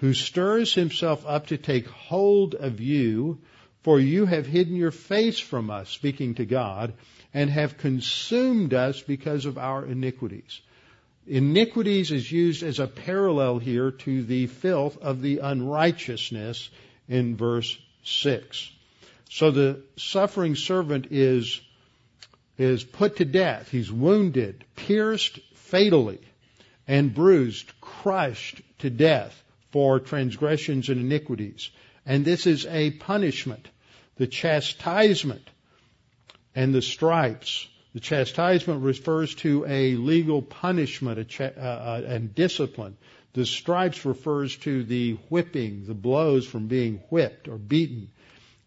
who stirs himself up to take hold of you, for you have hidden your face from us, speaking to God, and have consumed us because of our iniquities. Iniquities is used as a parallel here to the filth of the unrighteousness in verse 6. So the suffering servant is, is put to death. He's wounded, pierced fatally, and bruised, crushed to death for transgressions and iniquities. And this is a punishment. The chastisement and the stripes. The chastisement refers to a legal punishment uh, uh, and discipline. The stripes refers to the whipping, the blows from being whipped or beaten.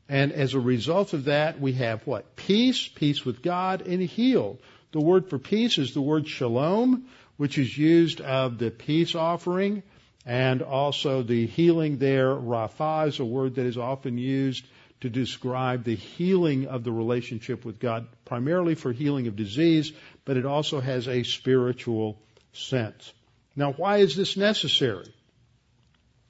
And as a result of that, we have what? Peace, peace with God, and healed. The word for peace is the word shalom, which is used of the peace offering and also the healing there, Rapha is a word that is often used to describe the healing of the relationship with God, primarily for healing of disease, but it also has a spiritual sense. Now, why is this necessary?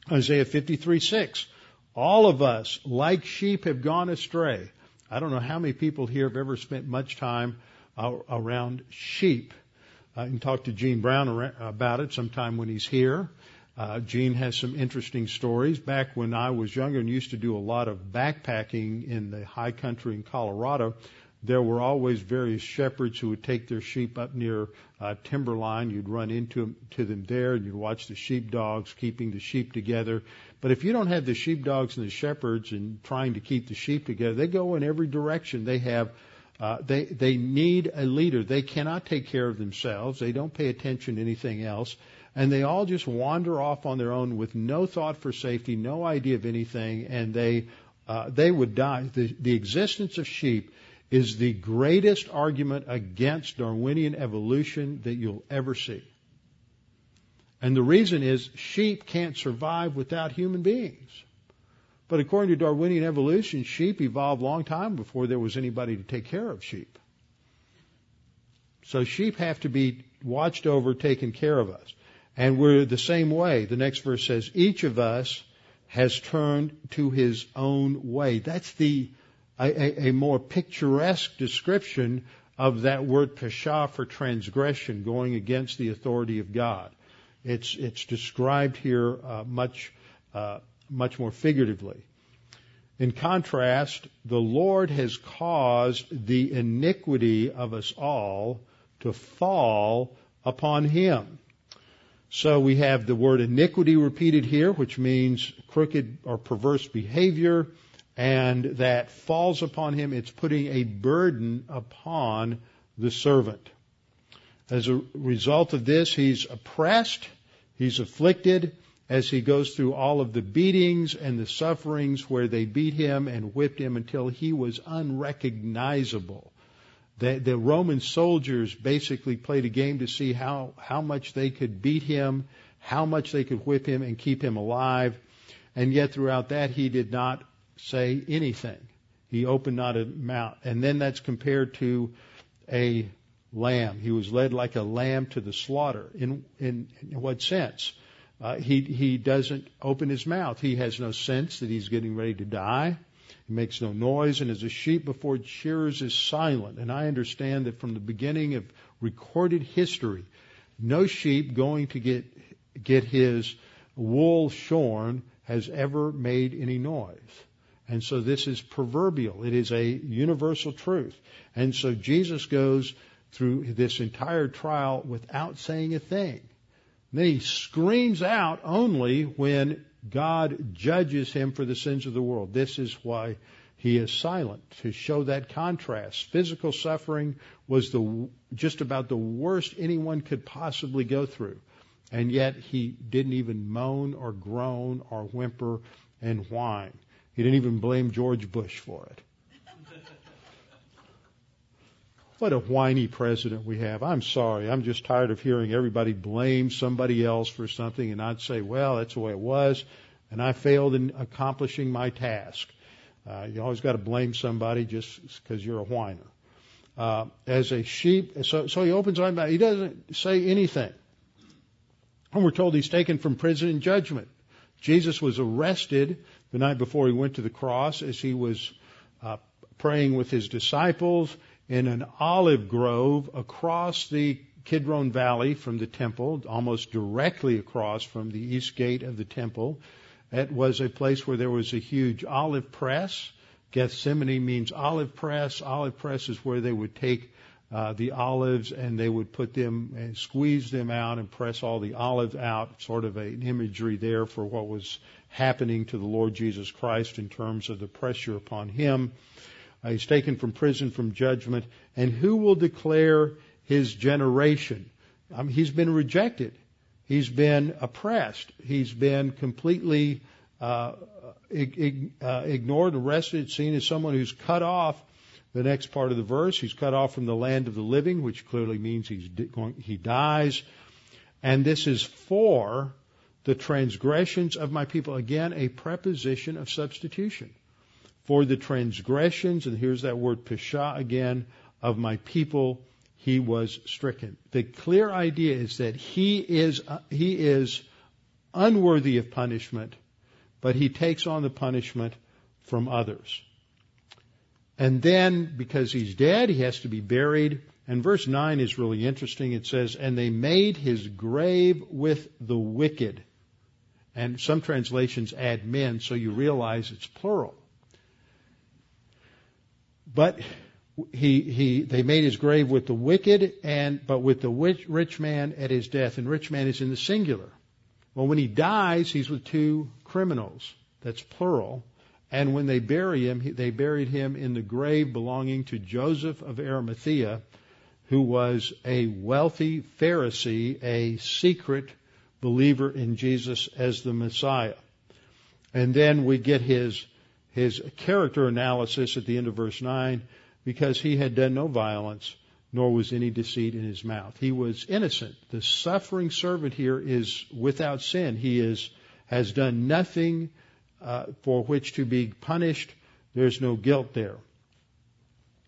Isaiah 53 6. All of us, like sheep, have gone astray. I don't know how many people here have ever spent much time uh, around sheep. I can talk to Gene Brown about it sometime when he's here. Uh, Gene has some interesting stories. Back when I was younger and used to do a lot of backpacking in the high country in Colorado, there were always various shepherds who would take their sheep up near uh, timberline. You'd run into them, to them there, and you'd watch the sheepdogs keeping the sheep together. But if you don't have the sheepdogs and the shepherds and trying to keep the sheep together, they go in every direction. They have uh, they they need a leader. They cannot take care of themselves. They don't pay attention to anything else, and they all just wander off on their own with no thought for safety, no idea of anything, and they uh, they would die. The, the existence of sheep is the greatest argument against Darwinian evolution that you'll ever see. And the reason is sheep can't survive without human beings. But according to Darwinian evolution, sheep evolved long time before there was anybody to take care of sheep. So sheep have to be watched over, taken care of us. And we're the same way. The next verse says, each of us has turned to his own way. That's the a, a, more picturesque description of that word pesha for transgression, going against the authority of God. It's it's described here uh, much uh, much more figuratively. In contrast, the Lord has caused the iniquity of us all to fall upon him. So we have the word iniquity repeated here, which means crooked or perverse behavior and that falls upon him. It's putting a burden upon the servant. As a result of this, he's oppressed, he's afflicted as he goes through all of the beatings and the sufferings where they beat him and whipped him until he was unrecognizable. The, the Roman soldiers basically played a game to see how, how much they could beat him, how much they could whip him and keep him alive. And yet throughout that, he did not say anything. He opened not a mouth. And then that's compared to a lamb. He was led like a lamb to the slaughter. In, in, in what sense? Uh, he, he doesn't open his mouth. He has no sense that he's getting ready to die. He makes no noise, and as a sheep before shearers is silent. And I understand that from the beginning of recorded history, no sheep going to get get his wool shorn has ever made any noise. And so this is proverbial. It is a universal truth. And so Jesus goes through this entire trial without saying a thing. And then he screams out only when God judges him for the sins of the world. This is why he is silent to show that contrast. Physical suffering was the just about the worst anyone could possibly go through. And yet he didn't even moan or groan or whimper and whine. He didn't even blame George Bush for it. What a whiny president we have. I'm sorry. I'm just tired of hearing everybody blame somebody else for something and not say, well, that's the way it was, and I failed in accomplishing my task. Uh, you always got to blame somebody just because you're a whiner. Uh, as a sheep, so, so he opens his mouth. He doesn't say anything. And we're told he's taken from prison in judgment. Jesus was arrested the night before he went to the cross as he was uh, praying with his disciples in an olive grove across the Kidron Valley from the temple, almost directly across from the east gate of the temple. It was a place where there was a huge olive press. Gethsemane means olive press. Olive press is where they would take uh, the olives and they would put them and squeeze them out and press all the olives out, sort of an imagery there for what was happening to the Lord Jesus Christ in terms of the pressure upon him. Uh, he's taken from prison, from judgment, and who will declare his generation? Um, he's been rejected. He's been oppressed. He's been completely uh, ig- uh, ignored, arrested, seen as someone who's cut off. The next part of the verse, he's cut off from the land of the living, which clearly means he's going, he dies. And this is for the transgressions of my people. Again, a preposition of substitution. For the transgressions, and here's that word pesha again, of my people, he was stricken. The clear idea is that he is, uh, he is unworthy of punishment, but he takes on the punishment from others. And then, because he's dead, he has to be buried. And verse 9 is really interesting. It says, And they made his grave with the wicked and some translations add men, so you realize it's plural. But he, he, they made his grave with the wicked and, but with the rich man at his death. And rich man is in the singular. Well, when he dies, he's with two criminals. That's plural. And when they bury him, they buried him in the grave belonging to Joseph of Arimathea, who was a wealthy Pharisee, a secret believer in Jesus as the Messiah. And then we get his, his character analysis at the end of verse 9, because he had done no violence, nor was any deceit in his mouth. He was innocent. The suffering servant here is without sin. He is, has done nothing uh, for which to be punished. There's no guilt there.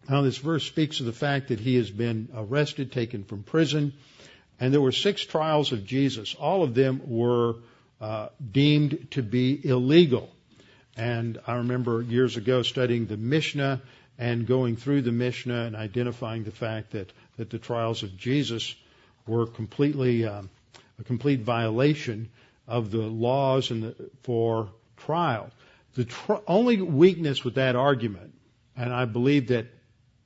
Now, this verse speaks of the fact that he has been arrested, taken from prison, and there were six trials of Jesus. All of them were uh, deemed to be illegal. And I remember years ago studying the Mishnah and going through the Mishnah and identifying the fact that, that the trials of Jesus were completely um, a complete violation of the laws and the, for trial. The tr- only weakness with that argument, and I believe that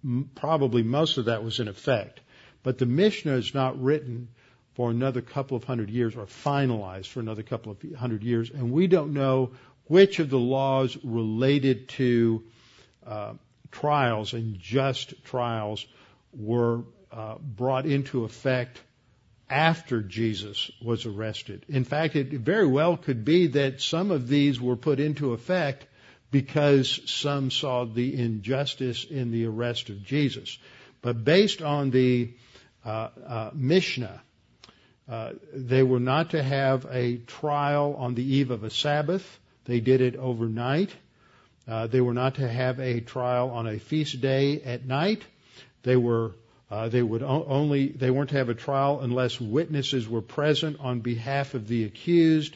m- probably most of that was in effect, but the Mishnah is not written for another couple of hundred years or finalized for another couple of hundred years, and we don't know which of the laws related to uh, trials and just trials were uh, brought into effect after Jesus was arrested. In fact, it very well could be that some of these were put into effect because some saw the injustice in the arrest of Jesus. But based on the uh, uh, Mishnah, uh, they were not to have a trial on the eve of a Sabbath. They did it overnight. Uh, they were not to have a trial on a feast day at night. They were uh, they would o- only they weren't to have a trial unless witnesses were present on behalf of the accused,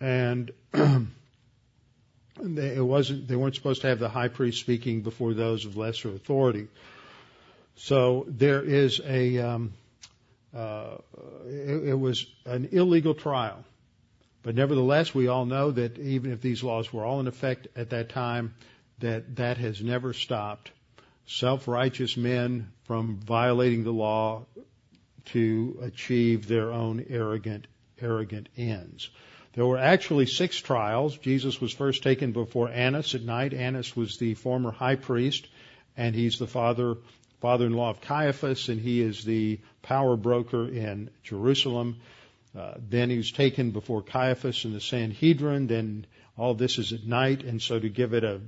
and they, it wasn't they weren't supposed to have the high priest speaking before those of lesser authority. So there is a um, uh, it, it was an illegal trial, but nevertheless we all know that even if these laws were all in effect at that time, that that has never stopped self-righteous men from violating the law to achieve their own arrogant, arrogant ends. There were actually six trials. Jesus was first taken before Annas at night. Annas was the former high priest, and he's the father, father-in-law of Caiaphas, and he is the power broker in Jerusalem. Uh, then he was taken before Caiaphas and the Sanhedrin. Then all this is at night, and so to give it a,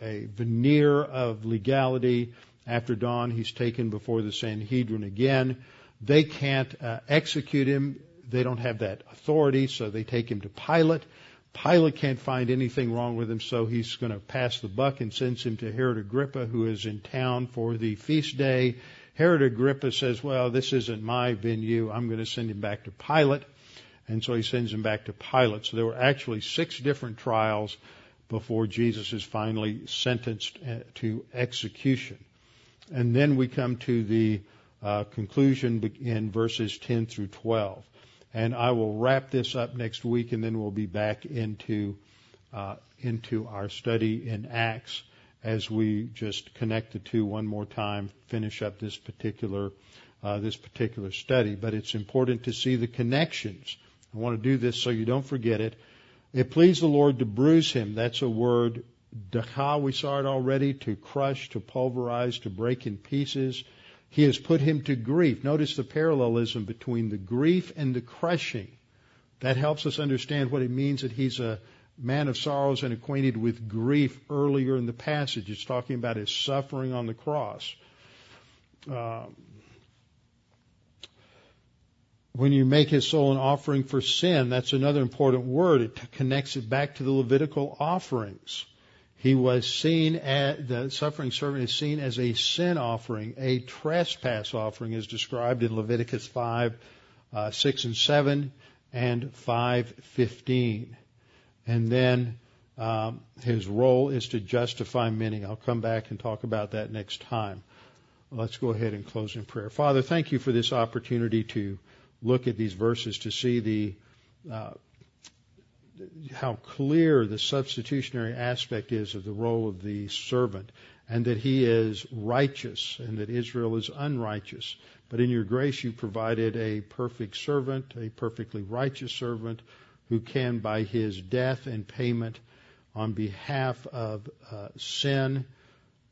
a veneer of legality, after dawn he's taken before the Sanhedrin again. They can't uh, execute him. They don't have that authority, so they take him to Pilate. Pilate can't find anything wrong with him, so he's going to pass the buck and sends him to Herod Agrippa, who is in town for the feast day. Herod Agrippa says, well, this isn't my venue. I'm going to send him back to Pilate. And so he sends him back to Pilate. So there were actually six different trials before Jesus is finally sentenced uh, to execution. And then we come to the uh, conclusion in verses 10 through 12. And I will wrap this up next week, and then we'll be back into uh, into our study in Acts as we just connect the two one more time, finish up this particular uh, this particular study. But it's important to see the connections I want to do this so you don't forget it. It pleased the Lord to bruise him. That's a word. Dakha, we saw it already, to crush, to pulverize, to break in pieces. He has put him to grief. Notice the parallelism between the grief and the crushing. That helps us understand what it means that he's a man of sorrows and acquainted with grief earlier in the passage. It's talking about his suffering on the cross. Um, when you make his soul an offering for sin, that's another important word. It connects it back to the Levitical offerings. He was seen as, the suffering servant is seen as a sin offering, a trespass offering as described in Leviticus 5, uh, 6 and 7 and 5:15. And then um, his role is to justify many. I'll come back and talk about that next time. Let's go ahead and close in prayer. Father, thank you for this opportunity to look at these verses to see the uh, how clear the substitutionary aspect is of the role of the servant, and that he is righteous, and that Israel is unrighteous. But in your grace, you provided a perfect servant, a perfectly righteous servant, who can, by his death and payment on behalf of uh, sin,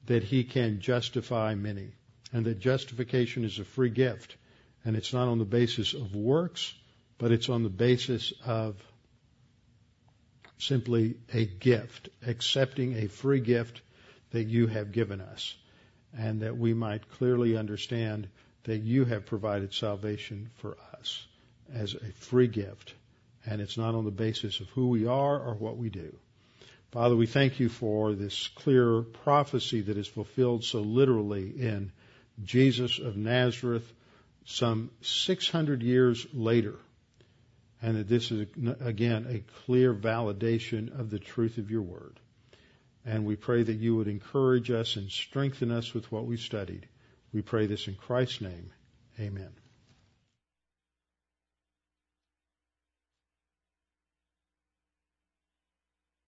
that he can justify many. And that justification is a free gift. And it's not on the basis of works, but it's on the basis of simply a gift, accepting a free gift that you have given us. And that we might clearly understand that you have provided salvation for us as a free gift. And it's not on the basis of who we are or what we do. Father, we thank you for this clear prophecy that is fulfilled so literally in Jesus of Nazareth some 600 years later. And that this is, again, a clear validation of the truth of your word. And we pray that you would encourage us and strengthen us with what we've studied. We pray this in Christ's name. Amen.